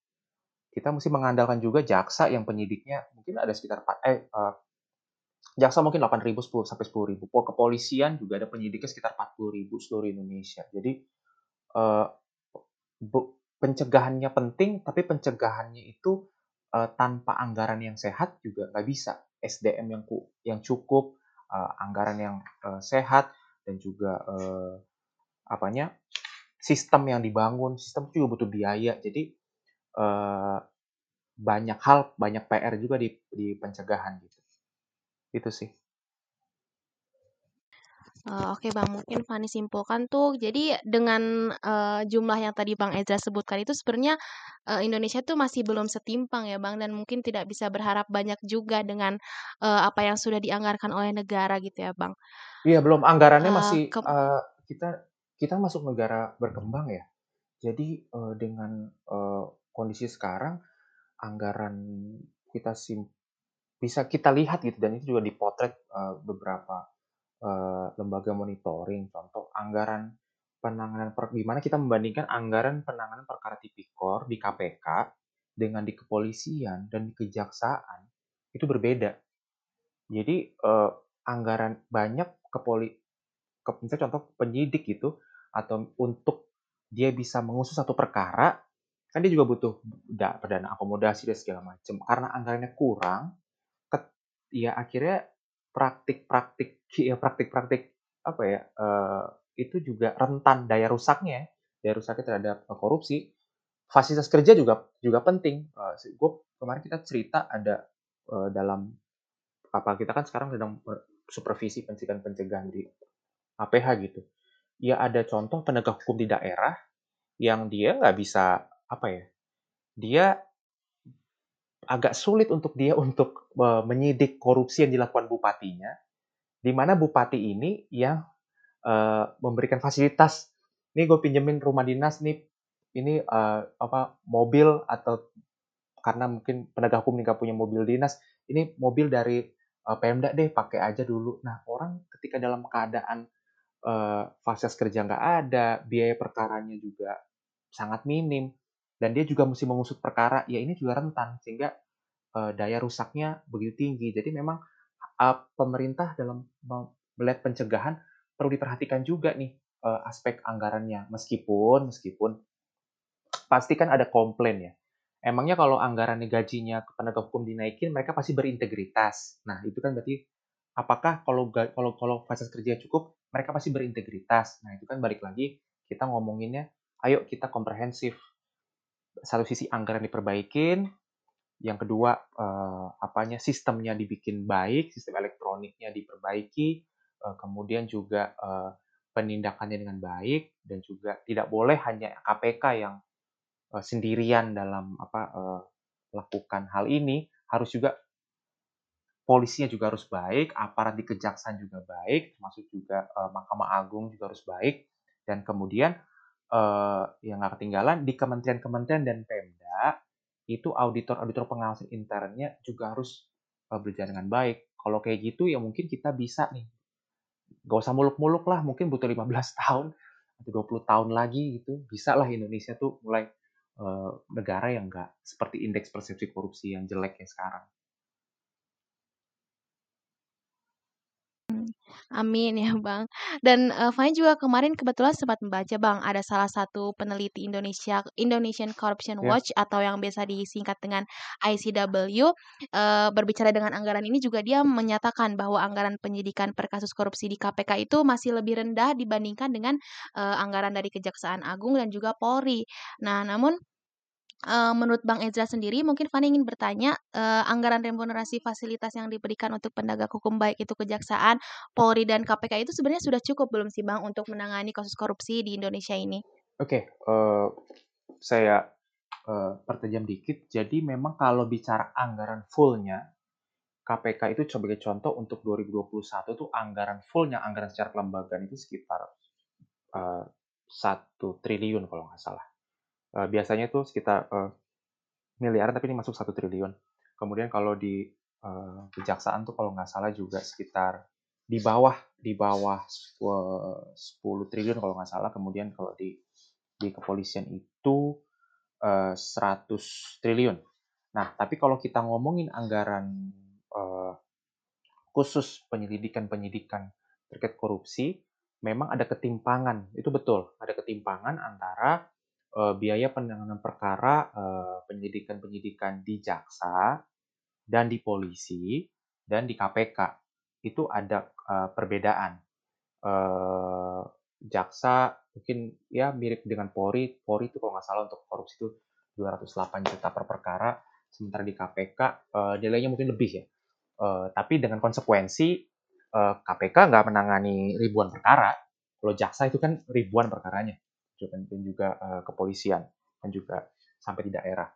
Kita mesti mengandalkan juga jaksa yang penyidiknya mungkin ada sekitar eh, uh, jaksa mungkin 8.000 10 sampai 10.000. Kepolisian juga ada penyidiknya sekitar 40.000 seluruh Indonesia. Jadi uh, pencegahannya penting, tapi pencegahannya itu uh, tanpa anggaran yang sehat juga nggak bisa. SDM yang ku, yang cukup, uh, anggaran yang uh, sehat dan juga uh, apanya sistem yang dibangun, sistem juga butuh biaya. Jadi uh, banyak hal, banyak PR juga di, di pencegahan gitu. Itu sih. Uh, Oke Bang, mungkin Fani simpulkan tuh, jadi dengan uh, jumlah yang tadi Bang Ezra sebutkan itu sebenarnya uh, Indonesia tuh masih belum setimpang ya Bang, dan mungkin tidak bisa berharap banyak juga dengan uh, apa yang sudah dianggarkan oleh negara gitu ya Bang. Iya, belum anggarannya uh, masih uh, kita kita masuk negara berkembang ya. Jadi uh, dengan uh, kondisi sekarang anggaran kita sim bisa kita lihat gitu dan itu juga dipotret uh, beberapa uh, lembaga monitoring contoh anggaran penanganan per, gimana kita membandingkan anggaran penanganan perkara tipikor di KPK dengan di kepolisian dan di kejaksaan itu berbeda. Jadi uh, anggaran banyak kepoli ke, misalnya contoh penyidik gitu atau untuk dia bisa mengusut satu perkara kan dia juga butuh da, perdana akomodasi dan segala macam karena anggarannya kurang ya akhirnya praktik-praktik ya praktik-praktik apa ya uh, itu juga rentan daya rusaknya daya rusaknya terhadap uh, korupsi. Fasilitas kerja juga juga penting. Uh, gue kemarin kita cerita ada uh, dalam apa kita kan sekarang sedang supervisi pencegahan pencegahan di APH gitu. Ya ada contoh penegak hukum di daerah yang dia nggak bisa apa ya dia agak sulit untuk dia untuk uh, menyidik korupsi yang dilakukan bupatinya di mana bupati ini yang uh, memberikan fasilitas ini gue pinjemin rumah dinas nih ini uh, apa mobil atau karena mungkin penegak hukum nggak punya mobil dinas ini mobil dari uh, Pemda deh pakai aja dulu. Nah orang ketika dalam keadaan uh, fasilitas kerja nggak ada biaya perkaranya juga sangat minim dan dia juga mesti mengusut perkara ya ini juga rentan sehingga uh, daya rusaknya begitu tinggi. Jadi memang uh, pemerintah dalam melihat pencegahan perlu diperhatikan juga nih uh, aspek anggarannya. Meskipun meskipun pasti kan ada komplain ya. Emangnya kalau anggaran gajinya ke penegak hukum dinaikin mereka pasti berintegritas. Nah itu kan berarti apakah kalau kalau kalau fasilitas kerja cukup mereka pasti berintegritas. Nah itu kan balik lagi kita ngomonginnya ayo kita komprehensif. Satu sisi anggaran diperbaikin, yang kedua eh, apanya sistemnya dibikin baik, sistem elektroniknya diperbaiki, eh, kemudian juga eh, penindakannya dengan baik dan juga tidak boleh hanya KPK yang eh, sendirian dalam apa eh, lakukan hal ini, harus juga polisinya juga harus baik, aparat di kejaksaan juga baik, termasuk juga eh, Mahkamah Agung juga harus baik, dan kemudian uh, yang nggak ketinggalan di kementerian-kementerian dan Pemda itu auditor-auditor pengawasan internnya juga harus uh, berjalan dengan baik. Kalau kayak gitu ya mungkin kita bisa nih. Gak usah muluk-muluk lah, mungkin butuh 15 [laughs] tahun atau 20 tahun lagi gitu. Bisa lah Indonesia tuh mulai uh, negara yang nggak seperti indeks persepsi korupsi yang jelek ya sekarang. Amin ya Bang. Dan uh, Fani juga kemarin kebetulan sempat membaca Bang, ada salah satu peneliti Indonesia Indonesian Corruption yeah. Watch atau yang biasa disingkat dengan ICW uh, eh, berbicara dengan anggaran ini juga dia menyatakan bahwa anggaran penyidikan per kasus korupsi di KPK itu masih lebih rendah dibandingkan dengan uh, anggaran dari Kejaksaan Agung dan juga Polri. Nah, namun Uh, menurut Bang Ezra sendiri, mungkin Fani ingin bertanya, uh, anggaran remunerasi fasilitas yang diberikan untuk penegak hukum baik itu Kejaksaan, Polri, dan KPK itu sebenarnya sudah cukup belum sih Bang untuk menangani kasus korupsi di Indonesia ini? Oke, uh, saya uh, pertajam dikit. Jadi memang kalau bicara anggaran fullnya, KPK itu sebagai contoh untuk 2021 tuh anggaran fullnya, anggaran secara kelembagaan itu sekitar satu triliun kalau nggak salah uh, biasanya tuh sekitar uh, miliaran tapi ini masuk satu triliun. Kemudian kalau di uh, kejaksaan tuh kalau nggak salah juga sekitar di bawah di bawah 10 triliun kalau nggak salah. Kemudian kalau di di kepolisian itu uh, 100 triliun. Nah, tapi kalau kita ngomongin anggaran uh, khusus penyelidikan-penyidikan terkait korupsi, memang ada ketimpangan. Itu betul, ada ketimpangan antara uh, biaya penanganan perkara uh, penyidikan-penyidikan di jaksa dan di polisi dan di KPK itu ada uh, perbedaan. Uh, jaksa mungkin ya mirip dengan Polri. Polri itu kalau nggak salah untuk korupsi itu 208 juta per perkara, sementara di KPK uh, nilainya mungkin lebih ya. Uh, tapi dengan konsekuensi uh, KPK nggak menangani ribuan perkara, kalau jaksa itu kan ribuan perkaranya dan juga uh, kepolisian dan juga sampai di daerah.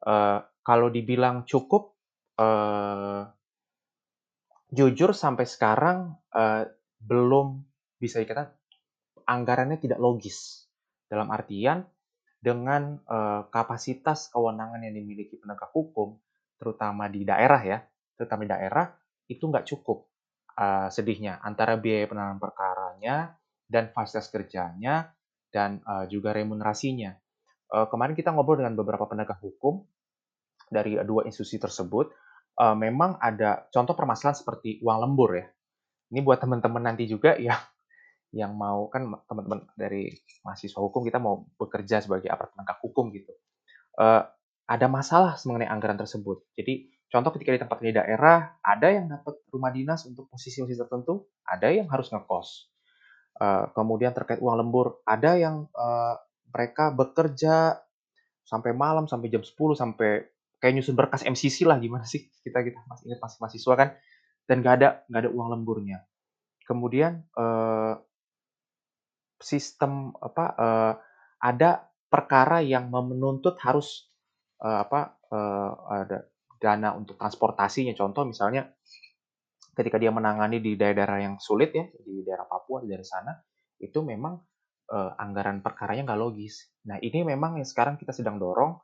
Uh, kalau dibilang cukup, uh, jujur sampai sekarang uh, belum bisa dikatakan anggarannya tidak logis. Dalam artian dengan uh, kapasitas kewenangan yang dimiliki penegak hukum, terutama di daerah ya, terutama di daerah itu nggak cukup uh, sedihnya antara biaya penanganan perkaranya dan fasilitas kerjanya dan uh, juga remunerasinya. Uh, kemarin kita ngobrol dengan beberapa penegak hukum dari dua institusi tersebut uh, memang ada contoh permasalahan seperti uang lembur ya. Ini buat teman-teman nanti juga [laughs] yang yang mau kan teman-teman dari mahasiswa hukum kita mau bekerja sebagai aparat penegak hukum gitu. Uh, ada masalah mengenai anggaran tersebut. Jadi contoh ketika di tempat di daerah ada yang dapat rumah dinas untuk posisi-posisi tertentu, ada yang harus ngekos. Uh, kemudian terkait uang lembur, ada yang uh, mereka bekerja sampai malam sampai jam 10 sampai kayak nyusun berkas MCC lah gimana sih? [laughs] Kita kita masih ingat masih mahasiswa kan? Dan nggak ada nggak ada uang lemburnya. Kemudian uh, sistem apa uh, ada perkara yang menuntut harus uh, apa uh, ada dana untuk transportasinya. Contoh misalnya ketika dia menangani di daerah-daerah yang sulit ya di daerah Papua di daerah sana itu memang uh, anggaran perkaranya nggak logis nah ini memang yang sekarang kita sedang dorong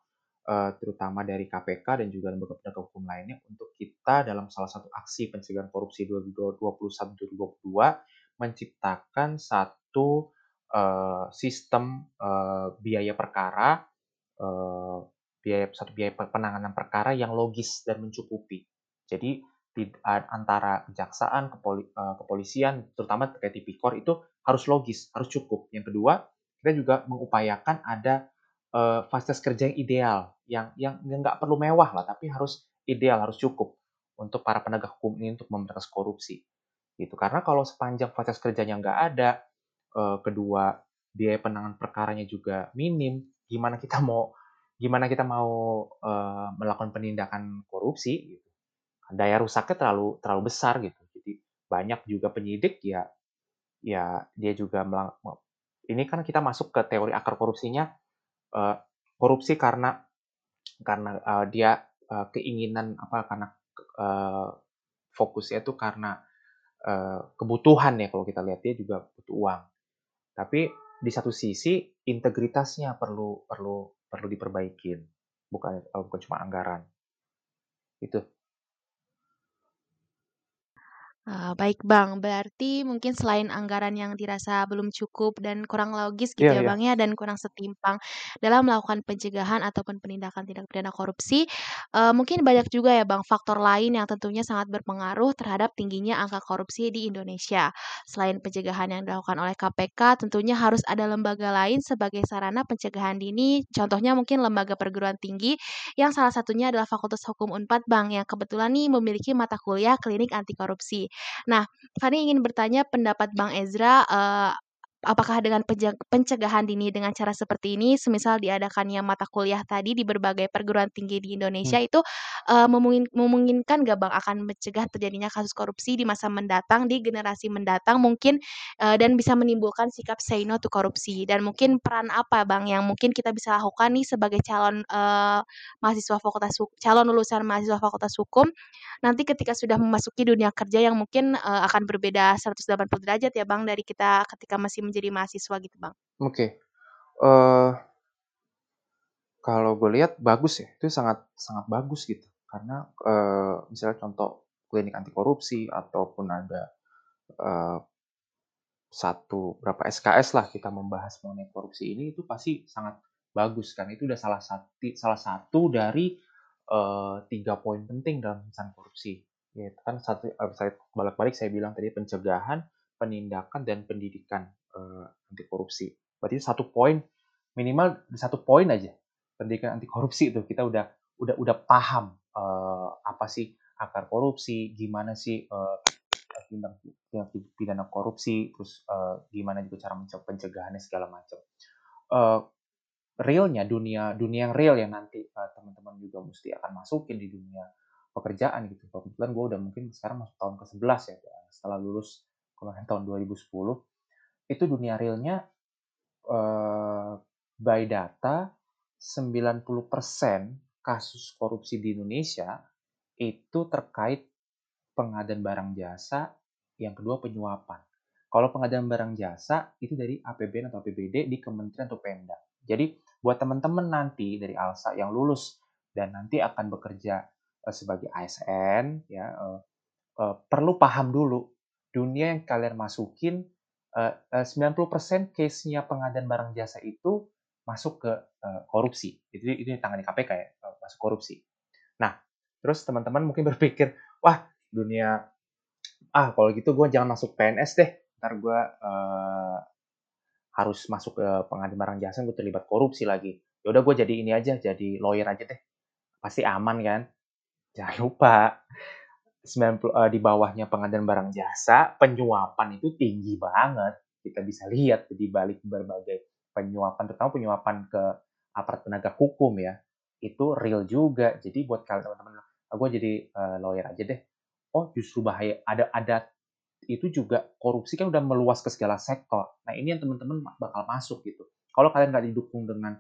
uh, terutama dari KPK dan juga lembaga penegak hukum lainnya untuk kita dalam salah satu aksi pencegahan korupsi 2021-2022 menciptakan satu uh, sistem uh, biaya perkara uh, biaya satu biaya penanganan perkara yang logis dan mencukupi. Jadi di, antara kejaksaan, kepoli, uh, kepolisian, terutama terkait tipikor itu harus logis, harus cukup. Yang kedua, kita juga mengupayakan ada uh, fasilitas kerja yang ideal, yang yang nggak perlu mewah lah, tapi harus ideal, harus cukup untuk para penegak hukum ini untuk memberantas korupsi. Gitu. Karena kalau sepanjang fasilitas kerjanya nggak ada, uh, kedua biaya penanganan perkaranya juga minim, gimana kita mau gimana kita mau uh, melakukan penindakan korupsi? Gitu. Daya rusaknya terlalu terlalu besar gitu. Jadi banyak juga penyidik ya ya dia juga melang ini kan kita masuk ke teori akar korupsinya uh, korupsi karena karena uh, dia uh, keinginan apa karena uh, fokusnya itu karena uh, kebutuhan ya kalau kita lihat dia juga butuh uang. Tapi di satu sisi integritasnya perlu perlu perlu diperbaikin, bukan bukan cuma anggaran. Itu. Baik Bang, berarti mungkin selain anggaran yang dirasa belum cukup dan kurang logis gitu Iya ya iya. Bang ya, dan kurang setimpang dalam melakukan pencegahan ataupun penindakan tindak pidana korupsi, uh, mungkin banyak juga ya Bang faktor lain yang tentunya sangat berpengaruh terhadap tingginya angka korupsi di Indonesia. Selain pencegahan yang dilakukan oleh KPK, tentunya harus ada lembaga lain sebagai sarana pencegahan dini, contohnya mungkin lembaga perguruan tinggi yang salah satunya adalah Fakultas Hukum Unpad Bang yang kebetulan nih memiliki mata kuliah klinik anti korupsi. Nah, kami ingin bertanya pendapat Bang Ezra, uh, apakah dengan pencegahan dini dengan cara seperti ini, semisal diadakannya mata kuliah tadi di berbagai perguruan tinggi di Indonesia Hmm. itu, uh, memungin memungkinkan nggak Bang akan mencegah terjadinya kasus korupsi di masa mendatang, di generasi mendatang mungkin, uh, dan bisa menimbulkan sikap say no to korupsi? Dan mungkin peran apa Bang yang mungkin kita bisa lakukan nih sebagai calon, uh, mahasiswa fakultas calon lulusan mahasiswa fakultas hukum, nanti ketika sudah memasuki dunia kerja yang mungkin, uh, akan berbeda 180 derajat ya Bang dari kita ketika masih menjadi mahasiswa gitu Bang? Oke. Okay. Uh, kalau gue lihat bagus ya, itu sangat sangat bagus gitu. Karena uh, misalnya contoh klinik anti korupsi ataupun ada uh, satu berapa SKS lah kita membahas mengenai korupsi ini itu pasti sangat bagus kan itu udah salah satu salah satu dari uh, tiga poin penting dalam pemberantasan korupsi ya kan satu saya balik-balik saya bilang tadi pencegahan penindakan dan pendidikan uh, anti korupsi. Berarti satu poin minimal satu poin aja pendidikan anti korupsi itu. Kita udah udah udah paham uh, apa sih akar korupsi gimana sih uh, pidana korupsi terus uh, gimana juga cara pencegahannya segala macam. Uh, realnya dunia dunia yang real yang nanti uh, teman-teman juga mesti akan masukin di dunia pekerjaan gitu. Kebetulan gue udah mungkin sekarang masuk tahun ke-11 ya setelah lulus kemarin tahun 2010 itu dunia realnya uh, by data 90% kasus korupsi di Indonesia itu terkait pengadaan barang jasa, yang kedua penyuapan. Kalau pengadaan barang jasa itu dari APBN atau APBD di Kementerian atau Pemda. Jadi buat teman-teman nanti dari ALSA yang lulus dan nanti akan bekerja uh, sebagai ASN ya uh, perlu paham dulu dunia yang kalian masukin 90% case-nya pengadaan barang jasa itu masuk ke uh, korupsi. Itu ini tangani KPK ya, masuk korupsi. Nah, terus teman-teman mungkin [laughs] berpikir, wah dunia, ah kalau gitu gue jangan masuk PNS deh, ntar gue uh, harus masuk ke pengadilan barang jasa, gue terlibat korupsi lagi. Ya udah gue jadi ini aja, jadi lawyer aja deh, pasti aman kan? Jangan lupa, 90 uh, di bawahnya pengadilan barang jasa, penyuapan itu tinggi banget. Kita bisa lihat di balik berbagai penyuapan, terutama penyuapan ke aparat penegak hukum ya, itu real juga. Jadi buat kalian teman-teman, ah, gue jadi uh, lawyer aja deh. Oh justru bahaya, ada ada itu juga korupsi kan udah meluas ke segala sektor. Nah ini yang teman-teman bakal masuk gitu. Kalau kalian nggak didukung dengan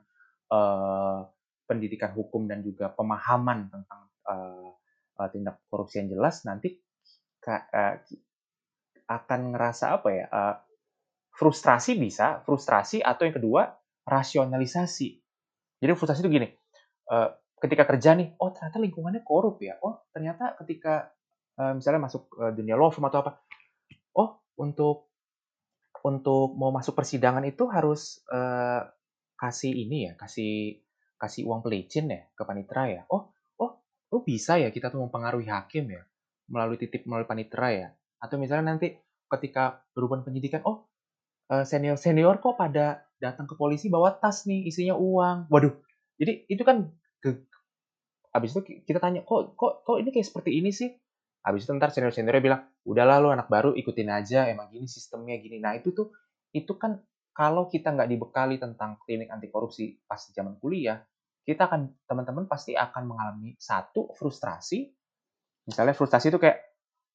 uh, pendidikan hukum dan juga pemahaman tentang uh, uh, tindak korupsi yang jelas nanti uh, akan ngerasa apa ya uh, frustrasi bisa frustrasi atau yang kedua rasionalisasi. Jadi frustrasi itu gini uh, ketika kerja nih oh ternyata lingkungannya korup ya oh ternyata ketika uh, misalnya masuk uh, dunia law firm atau apa oh untuk untuk mau masuk persidangan itu harus uh, kasih ini ya kasih kasih uang pelicin ya ke panitera ya oh oh bisa ya kita tuh mempengaruhi hakim ya? Melalui titip melalui panitera ya? Atau misalnya nanti ketika berhubungan penyidikan oh eh, senior senior kok pada datang ke polisi bawa tas nih isinya uang. Waduh jadi itu kan ke, habis itu kita tanya kok kok kok ini kayak seperti ini sih? Habis itu ntar senior seniornya bilang udahlah lo anak baru ikutin aja emang gini sistemnya gini. Nah itu tuh itu kan kalau kita nggak dibekali tentang klinik anti korupsi pas zaman kuliah kita akan teman-teman pasti akan mengalami satu frustrasi. Misalnya frustrasi itu kayak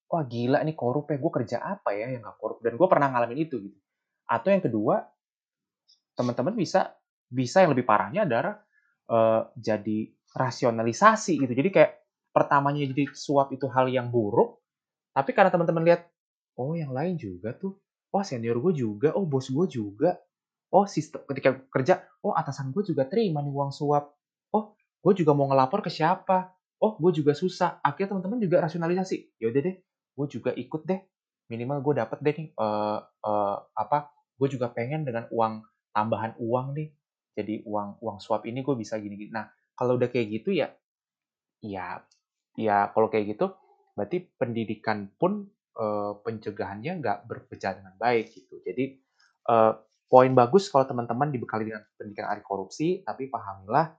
wah gila nih korup ya, gue kerja apa ya yang gak korup dan gue pernah ngalamin itu gitu. Atau yang kedua teman-teman bisa bisa yang lebih parahnya adalah uh, jadi rasionalisasi gitu. Jadi kayak pertamanya jadi suap itu hal yang buruk, tapi karena teman-teman lihat oh yang lain juga tuh, oh senior gue juga, oh bos gue juga, oh sistem ketika kerja, oh atasan gue juga terima nih uang suap, gue juga mau ngelapor ke siapa? Oh gue juga susah. Akhirnya teman-teman juga rasionalisasi. Ya udah deh gue juga ikut deh. Minimal gue dapet deh nih uh, uh, apa gue juga pengen dengan uang tambahan uang nih. Jadi uang uang suap ini gue bisa gini gini nah kalau udah kayak gitu ya ya ya kalau kayak gitu berarti pendidikan pun uh, pencegahannya nggak berpecah dengan baik gitu. Jadi uh, poin bagus kalau teman-teman dibekali dengan pendidikan anti korupsi tapi pahamilah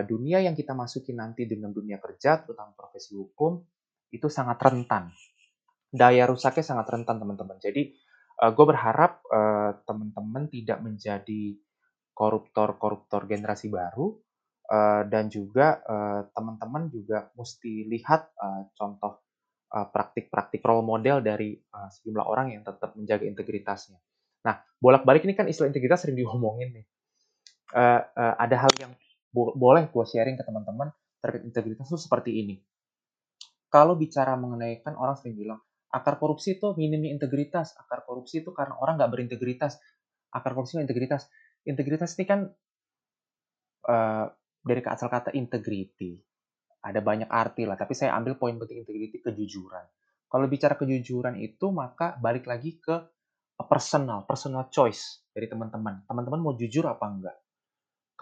dunia yang kita masuki nanti dengan dunia kerja, terutama profesi hukum, itu sangat rentan. Daya rusaknya sangat rentan, teman-teman. Jadi, uh, gue berharap uh, teman-teman tidak menjadi koruptor-koruptor generasi baru, uh, dan juga teman-teman juga mesti lihat uh, contoh praktik-praktik role model dari uh, sejumlah orang yang tetap menjaga integritasnya. Nah, bolak-balik ini kan istilah integritas sering diomongin nih. Uh, uh, ada hal yang boleh gue sharing ke teman-teman terkait integritas itu seperti ini. Kalau bicara mengenai kan orang sering bilang akar korupsi itu minimnya integritas, akar korupsi itu karena orang nggak berintegritas, akar korupsi integritas. Integritas ini kan uh, dari asal kata integrity. Ada banyak arti lah, tapi saya ambil poin penting integrity kejujuran. Kalau bicara kejujuran itu maka balik lagi ke personal, personal choice dari teman-teman. Teman-teman mau jujur apa enggak?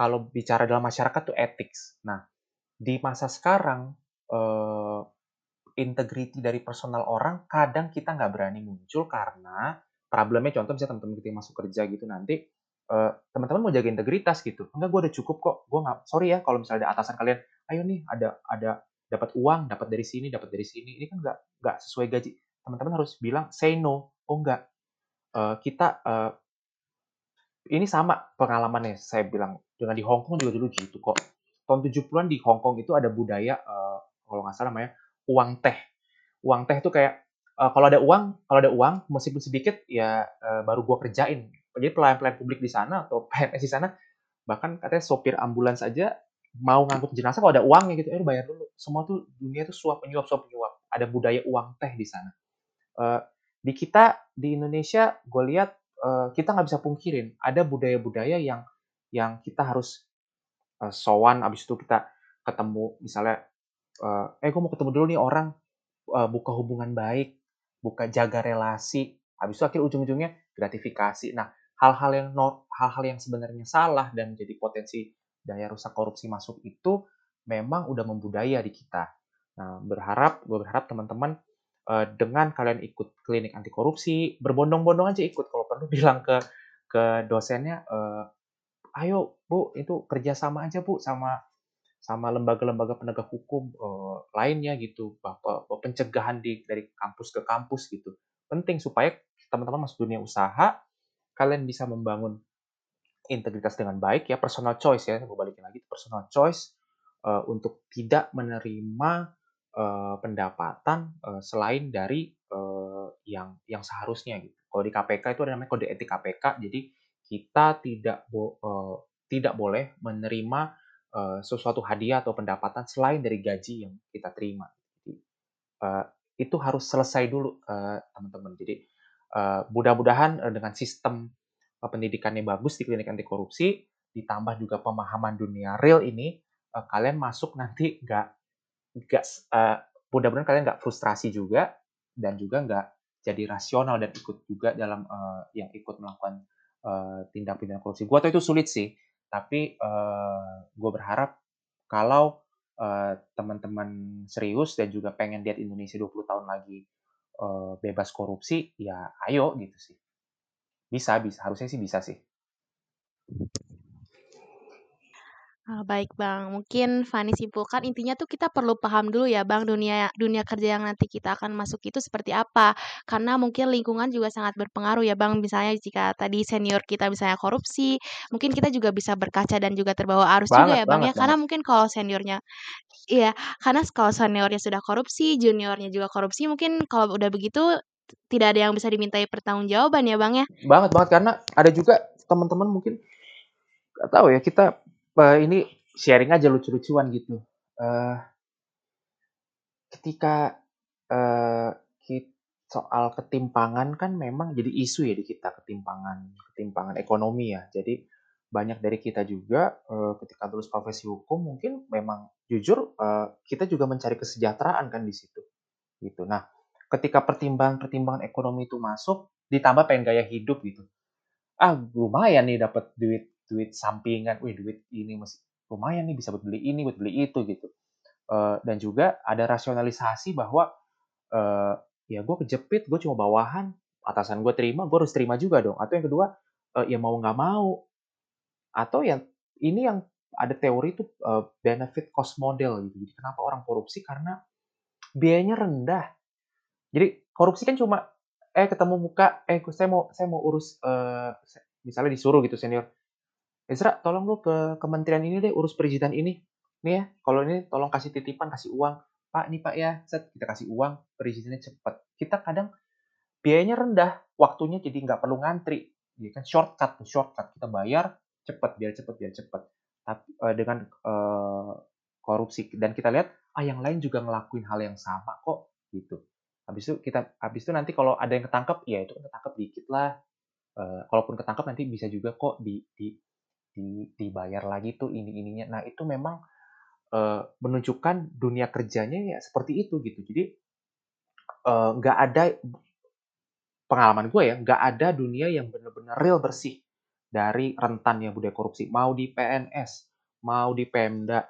Kalau bicara dalam masyarakat tuh ethics. Nah, di masa sekarang uh, integriti dari personal orang kadang kita nggak berani muncul karena problemnya contoh misalnya teman-teman kita masuk kerja gitu nanti uh, teman-teman mau jaga integritas gitu. Enggak gue udah cukup kok. Gue nggak sorry ya kalau misalnya ada atasan kalian ayo nih ada ada dapat uang dapat dari sini dapat dari sini ini kan nggak nggak sesuai gaji. Teman-teman harus bilang say no. Oh enggak uh, kita uh, ini sama pengalamannya saya bilang dengan di Hong Kong juga dulu gitu kok. Tahun 70-an di Hong Kong itu ada budaya uh, kalau nggak salah namanya uang teh. Uang teh itu kayak uh, kalau ada uang, kalau ada uang meskipun sedikit ya uh, baru gua kerjain. Jadi pelayan-pelayan publik di sana atau [laughs] PNS di sana bahkan katanya sopir ambulans aja mau ngangkut jenazah kalau ada uangnya gitu, eh bayar dulu. Semua tuh dunia tuh suap penyuap suap penyuap. Ada budaya uang teh di sana. Uh, di kita di Indonesia gue lihat uh, kita nggak bisa pungkirin. Ada budaya-budaya yang yang kita harus uh, sowan abis itu kita ketemu misalnya uh, eh gue mau ketemu dulu nih orang buka hubungan baik buka jaga relasi. Habis itu akhir ujung-ujungnya gratifikasi. Nah hal-hal yang hal-hal yang sebenarnya salah dan jadi potensi daya rusak korupsi masuk itu memang udah membudaya di kita. Nah, berharap gue berharap teman-teman uh, dengan kalian ikut klinik anti korupsi, berbondong-bondong aja ikut. Kalau perlu bilang ke ke dosennya, uh, ayo bu itu kerjasama aja bu sama sama lembaga-lembaga penegak hukum uh, lainnya gitu, bahwa pencegahan di dari kampus ke kampus gitu. Penting supaya teman-teman masuk dunia usaha, kalian bisa membangun integritas dengan baik ya, personal choice ya, gue balikin lagi personal choice uh, untuk tidak menerima uh, pendapatan uh, selain dari uh, yang yang seharusnya gitu. Kalau di KPK itu ada namanya kode etik KPK, jadi kita tidak bo tidak boleh menerima sesuatu hadiah atau pendapatan selain dari gaji yang kita terima. Jadi, itu harus selesai dulu teman-teman. Uh, jadi mudah-mudahan dengan sistem uh, pendidikannya bagus di klinik anti korupsi, ditambah juga pemahaman dunia real ini, kalian masuk nanti nggak nggak uh, mudah-mudahan kalian nggak frustrasi juga dan juga nggak jadi rasional dan ikut juga dalam uh, yang ikut melakukan uh, tindak pidana korupsi. Gua tahu itu sulit sih, tapi uh, gue berharap kalau uh, teman-teman serius dan juga pengen lihat Indonesia 20 tahun lagi uh, bebas korupsi, ya ayo gitu sih. Bisa, bisa. Harusnya sih bisa sih. Ah, baik Bang, mungkin Fani simpulkan intinya tuh kita perlu paham dulu ya Bang dunia dunia kerja yang nanti kita akan masuk itu seperti apa. Karena mungkin lingkungan juga sangat berpengaruh ya Bang. Misalnya jika tadi senior kita misalnya korupsi, mungkin kita juga bisa berkaca dan juga terbawa arus juga ya Bang ya. Karena mungkin kalau seniornya iya, karena kalau seniornya sudah korupsi, juniornya juga korupsi, mungkin kalau udah begitu tidak ada yang bisa dimintai pertanggungjawaban ya Bang ya. Banget banget karena ada juga teman-teman mungkin nggak tahu ya kita uh, ini sharing aja lucu-lucuan gitu. Uh, ketika uh, soal ketimpangan kan memang jadi isu ya di kita ketimpangan ketimpangan ekonomi ya. Jadi banyak dari kita juga uh, ketika lulus profesi hukum mungkin memang jujur uh, kita juga mencari kesejahteraan kan di situ. Gitu. Nah, ketika pertimbangan-pertimbangan ekonomi itu masuk ditambah pengen gaya hidup gitu. Ah, lumayan nih dapat duit duit sampingan, wih duit ini masih lumayan nih bisa buat beli ini, buat beli itu gitu. Uh, dan juga ada rasionalisasi bahwa uh, ya gue kejepit, gue cuma bawahan, atasan gue terima, gue harus terima juga dong. Atau yang kedua, uh, ya mau nggak mau. Atau yang ini yang ada teori itu uh, benefit cost model gitu. Jadi kenapa orang korupsi karena biayanya rendah. Jadi korupsi kan cuma eh ketemu muka, eh saya mau saya mau urus uh, misalnya disuruh gitu senior, Ezra tolong lu ke kementerian ini deh urus perizinan ini. Nih ya kalau ini tolong kasih titipan kasih uang. Pak nih pak ya. Set kita kasih uang perizinannya cepet kita kadang biayanya rendah waktunya jadi nggak perlu ngantri. Ya kan shortcut shortcut. Kita bayar cepet biar cepet biar cepet tapi uh, dengan uh, korupsi. Dan kita lihat ah yang lain juga ngelakuin hal yang sama kok. Gitu. Habis itu kita habis itu nanti kalau ada yang ketangkep ya itu ketangkep dikit lah. Kalaupun ketangkep nanti bisa juga kok di, di di, dibayar lagi tuh ini ininya. Nah itu memang uh, menunjukkan dunia kerjanya ya seperti itu gitu. Jadi eh, nggak uh, ada pengalaman gue ya, nggak ada dunia yang benar-benar real bersih dari rentannya budaya korupsi. Mau di PNS, mau di Pemda,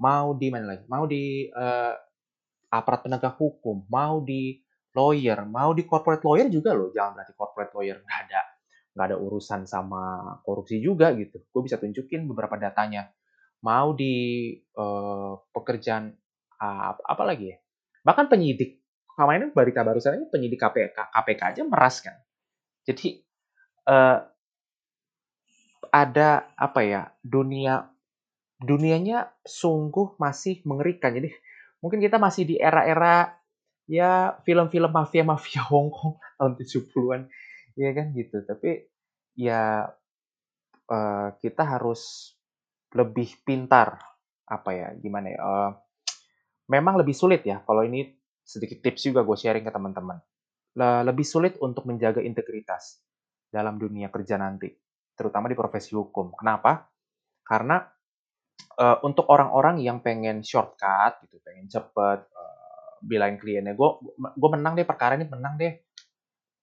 mau di mana lagi, mau di uh, aparat penegak hukum, mau di lawyer, mau di corporate lawyer juga loh. Jangan berarti corporate lawyer nggak ada nggak ada urusan sama korupsi juga gitu. Gue bisa tunjukin beberapa datanya. Mau di uh, pekerjaan uh, apa lagi ya? Bahkan penyidik. Kemarin berita barusan ini penyidik KPK, KPK aja meras kan. Jadi uh, ada apa ya dunia dunianya sungguh masih mengerikan. Jadi mungkin kita masih di era-era ya film-film mafia-mafia Hongkong [laughs] tahun 70-an Iya kan gitu. Tapi ya uh, kita harus lebih pintar apa ya gimana ya uh, memang lebih sulit ya. Kalau ini sedikit tips juga gue sharing ke teman-teman. Lebih sulit untuk menjaga integritas dalam dunia kerja nanti terutama di profesi hukum. Kenapa? Karena uh, untuk orang-orang yang pengen shortcut gitu pengen cepet uh, bilain kliennya gue gue menang deh perkara ini menang deh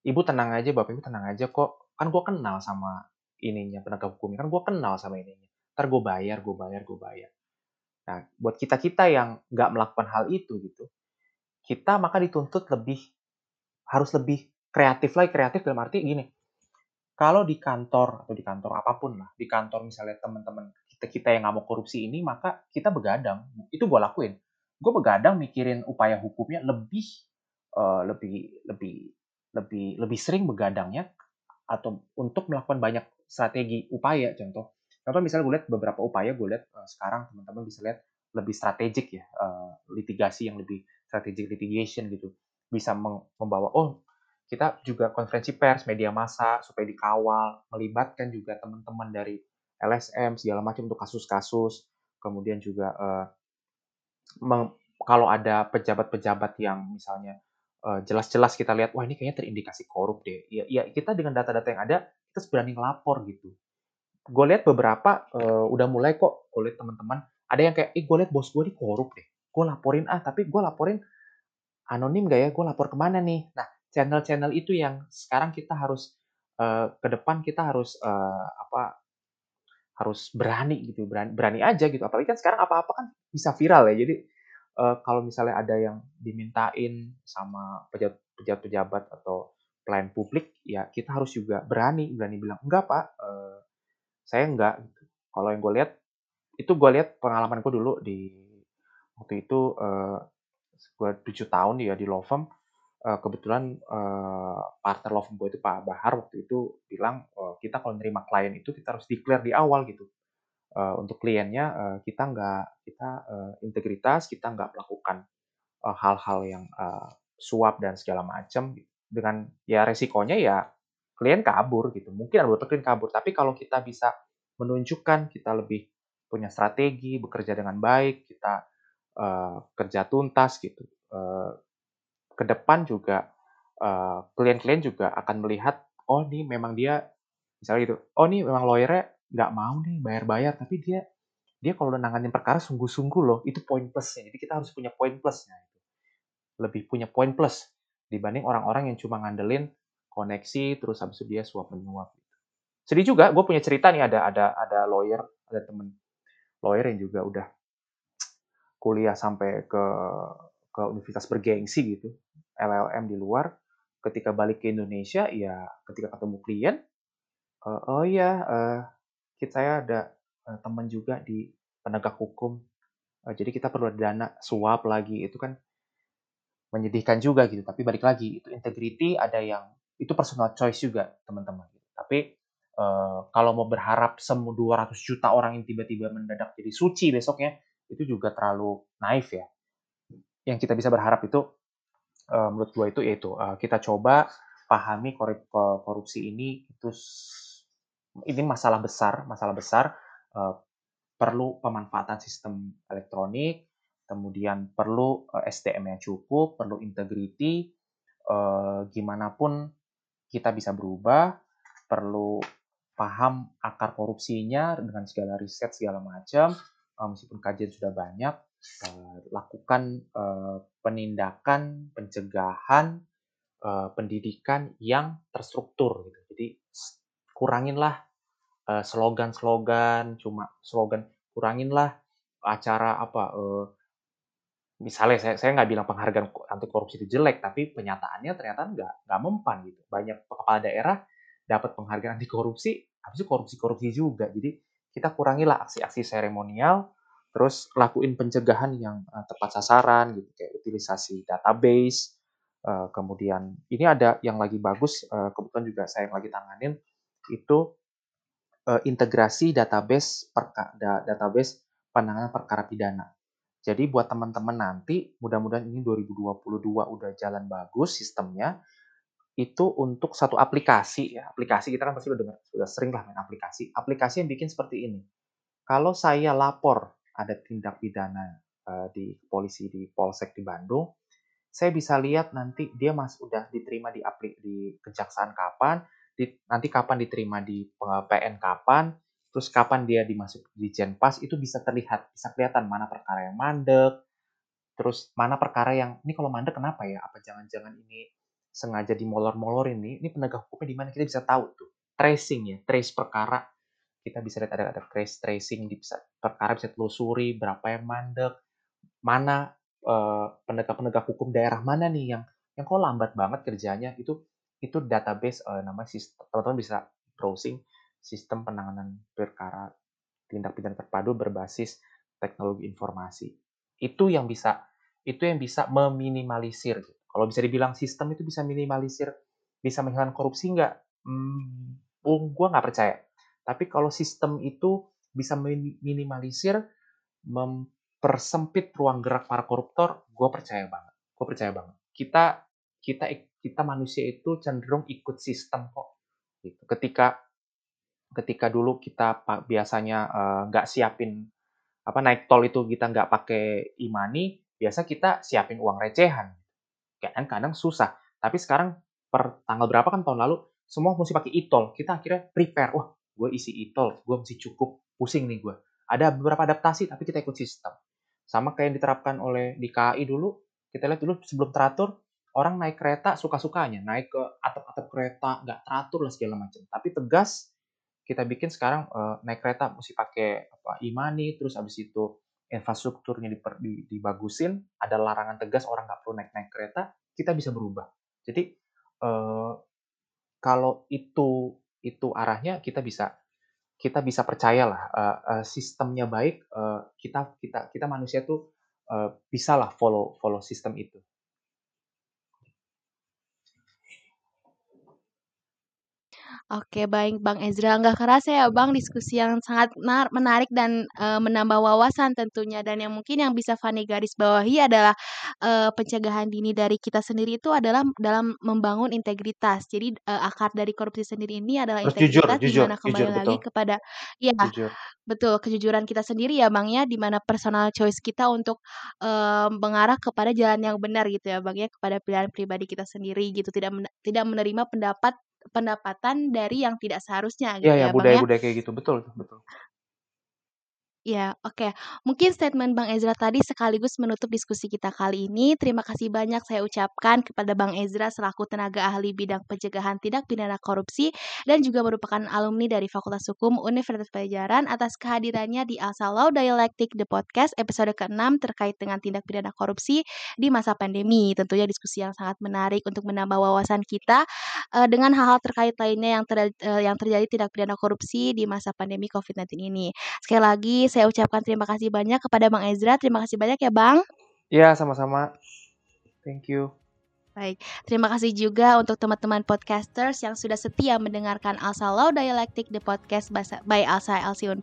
ibu tenang aja bapak ibu tenang aja kok. Kan gue kenal sama ininya penegak hukumnya kan gue kenal sama ininya. Ntar gue bayar gue bayar gue bayar. Nah, buat kita-kita yang nggak melakukan hal itu gitu, kita maka dituntut lebih harus lebih kreatif lagi. Kreatif dalam arti gini kalau di kantor atau di kantor apa pun lah di kantor misalnya teman-teman kita kita yang nggak mau korupsi ini maka kita begadang. Itu gue lakuin. Gue begadang mikirin upaya hukumnya lebih uh, lebih lebih lebih lebih sering begadangnya atau untuk melakukan banyak strategi upaya contoh contoh misalnya gue lihat beberapa upaya gue lihat uh, sekarang teman-teman bisa lihat lebih strategik ya uh, litigasi yang lebih strategic litigation gitu bisa membawa oh kita juga konferensi pers, media massa supaya dikawal, melibatkan juga teman-teman dari LSM segala macam untuk kasus-kasus. Kemudian juga meng, kalau ada pejabat-pejabat yang misalnya jelas-jelas kita lihat wah ini kayaknya terindikasi korup deh. Ya, ya kita dengan data-data yang ada kita berani ngelapor gitu. Gue lihat beberapa uh, udah mulai kok, gue lihat teman-teman ada yang kayak, ih gue lihat bos gue di korup deh. Gue laporin ah, tapi gue laporin anonim gak ya? Gue lapor ke mana nih? Nah, channel-channel itu yang sekarang kita harus uh, ke depan kita harus uh, apa harus berani gitu berani berani aja gitu apalagi kan sekarang apa-apa kan bisa viral ya jadi uh, kalau misalnya ada yang dimintain sama pejabat-pejabat atau pelayan publik ya kita harus juga berani berani bilang enggak pak uh, saya enggak. Kalau yang gue lihat itu gue lihat pengalaman gue dulu di waktu itu uh, gue tujuh tahun ya di law firm uh, kebetulan uh, partner law firm gue itu Pak Bahar waktu itu bilang uh, kita kalau nerima klien itu kita harus declare di awal gitu uh, untuk kliennya uh, kita nggak kita uh, integritas kita nggak melakukan hal-hal uh, yang uh, suap dan segala macam dengan ya resikonya ya klien kabur gitu. Mungkin ada beberapa klien kabur tapi kalau kita bisa menunjukkan kita lebih punya strategi bekerja dengan baik kita uh, kerja tuntas gitu uh, ke depan juga klien-klien uh, juga akan melihat oh nih memang dia misalnya gitu oh nih memang lawyernya nggak mau nih bayar-bayar tapi dia dia kalau udah nanganin perkara sungguh-sungguh loh itu poin plusnya. Jadi kita harus punya poin plusnya lebih punya poin plus dibanding orang-orang yang cuma ngandelin koneksi terus habis itu dia suap menyuap. Sedih juga gue punya cerita nih ada ada ada lawyer ada temen lawyer yang juga udah kuliah sampai ke ke universitas bergengsi gitu LLM di luar, ketika balik ke Indonesia, ya ketika ketemu klien, uh, oh ya, uh, kita saya ada uh, teman juga di penegak hukum, uh, jadi kita perlu dana suap lagi, itu kan menyedihkan juga gitu. Tapi balik lagi, itu integrity ada yang itu personal choice juga teman-teman. Tapi uh, kalau mau berharap semua 200 juta orang yang tiba-tiba mendadak jadi suci besoknya, itu juga terlalu naif ya. Yang kita bisa berharap itu uh, menurut gue itu yaitu uh, kita coba pahami korupsi ini itu ini masalah besar, masalah besar uh, perlu pemanfaatan sistem elektronik, kemudian perlu uh, SDM yang cukup, perlu integrity, uh, gimana pun kita bisa berubah, perlu paham akar korupsinya dengan segala riset segala macam, uh, meskipun kajian sudah banyak, uh, lakukan uh, penindakan, pencegahan, uh, pendidikan yang terstruktur gitu. Jadi kuranginlah uh, slogan-slogan, cuma slogan kuranginlah acara apa uh, misalnya saya saya nggak bilang penghargaan anti korupsi itu jelek tapi penyataannya ternyata nggak nggak mempan gitu. Banyak kepala daerah dapat penghargaan anti korupsi habis itu korupsi korupsi juga. Jadi kita kurangilah aksi-aksi seremonial terus lakuin pencegahan yang uh, tepat sasaran gitu kayak utilisasi database kemudian ini ada yang lagi bagus uh, kebetulan juga saya yang lagi tanganin itu uh, integrasi database perka, da, database penanganan perkara pidana. Jadi buat teman-teman nanti mudah-mudahan ini 2022 udah jalan bagus sistemnya itu untuk satu aplikasi ya. Aplikasi kita kan pasti udah sudah sering lah main aplikasi. Aplikasi yang bikin seperti ini. Kalau saya lapor ada tindak pidana uh, di polisi di Polsek di Bandung, saya bisa lihat nanti dia mas udah diterima di aplik di kejaksaan kapan, di, nanti kapan diterima di PN kapan, terus kapan dia dimasuk di Jenpas itu bisa terlihat, bisa kelihatan mana perkara yang mandek, terus mana perkara yang ini kalau mandek kenapa ya? Apa jangan-jangan ini sengaja dimolor-molor ini? Ini penegak hukumnya di mana kita bisa tahu tuh tracing ya, trace perkara kita bisa lihat ada ada trace tracing di bisa perkara bisa telusuri berapa yang mandek, mana uh, penegak-penegak hukum daerah mana nih yang yang kok lambat banget kerjanya itu itu database uh, namanya sistem teman-teman bisa browsing sistem penanganan perkara tindak pidana terpadu berbasis teknologi informasi. Itu yang bisa itu yang bisa meminimalisir. Kalau bisa dibilang sistem itu bisa minimalisir, bisa menghilangkan korupsi nggak? Hmm, gue nggak percaya. Tapi kalau sistem itu bisa minimalisir, mempersempit ruang gerak para koruptor, gue percaya banget. Gue percaya banget. Kita kita kita manusia itu cenderung ikut sistem kok. Gitu. Ketika ketika dulu kita biasanya eh, nggak uh, siapin apa naik tol itu kita nggak pakai imani, biasa kita siapin uang recehan. Kadang kadang susah. Tapi sekarang per tanggal berapa kan tahun lalu semua mesti pakai e-tol. Kita akhirnya prepare. Wah, gue isi e-tol, gue mesti cukup pusing nih gue. Ada beberapa adaptasi tapi kita ikut sistem. Sama kayak yang diterapkan oleh di KAI dulu, kita lihat dulu sebelum teratur, orang naik kereta suka-sukanya, naik ke atap-atap kereta, nggak teratur lah segala macam. Tapi tegas, kita bikin sekarang uh, naik kereta mesti pakai apa imani, terus habis itu infrastrukturnya dibagusin, ada larangan tegas orang nggak perlu naik-naik kereta, kita bisa berubah. Jadi uh, kalau itu itu arahnya kita bisa kita bisa percayalah uh, uh, sistemnya baik uh, kita kita kita manusia tuh uh, bisalah follow follow sistem itu Oke, baik Bang Ezra. Nggak kerasa ya Bang, diskusi yang sangat menarik dan uh, menambah wawasan tentunya. Dan yang mungkin yang bisa Fani garis bawahi adalah uh, pencegahan dini dari kita sendiri itu adalah dalam membangun integritas. Jadi uh, akar dari korupsi sendiri ini adalah Terus integritas jujur, di mana kembali jujur, lagi betul. kepada ya Jujur. betul kejujuran kita sendiri ya Bang ya, di mana personal choice kita untuk uh, mengarah kepada jalan yang benar gitu ya Bang ya, kepada pilihan pribadi kita sendiri gitu, tidak men tidak menerima pendapat pendapatan dari yang tidak seharusnya Iya gitu ya, ya, Bang, ya. budaya-budaya kayak gitu, betul betul. Ya, oke. Mungkin statement Bang Ezra tadi sekaligus menutup diskusi kita kali ini. Terima kasih banyak saya ucapkan kepada Bang Ezra selaku tenaga ahli bidang pencegahan tindak pidana korupsi dan juga merupakan alumni dari Fakultas Hukum Universitas Pajajaran atas kehadirannya di Alsa Law Dialectic The Podcast episode ke-6 terkait dengan tindak pidana korupsi di masa pandemi. Tentunya diskusi yang sangat menarik untuk menambah wawasan kita uh, dengan hal-hal terkait lainnya yang ter, uh, yang terjadi tindak pidana korupsi di masa pandemi COVID-19 ini. Sekali lagi ucapkan terima kasih banyak kepada Bang Ezra. Terima kasih banyak ya Bang. Iya, sama-sama. Thank you. Baik, terima kasih juga untuk teman-teman podcasters yang sudah setia mendengarkan Alsa Law Dialectic The Podcast by Alsa LC 4.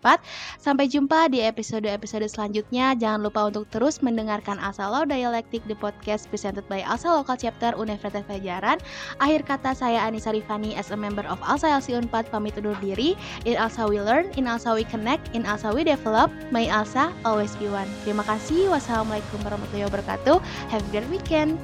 Sampai jumpa di episode-episode selanjutnya. Jangan lupa untuk terus mendengarkan Alsa Law Dialectic The Podcast presented by Alsa Local Chapter Universitas Pajajaran. Akhir kata saya Anissa Rifani as a member of Alsa LC 4 pamit undur diri. In Alsa we learn, in Alsa we connect, in Alsa we develop. May Alsa always be one. Terima kasih. Wassalamualaikum warahmatullahi wabarakatuh. Have a great weekend.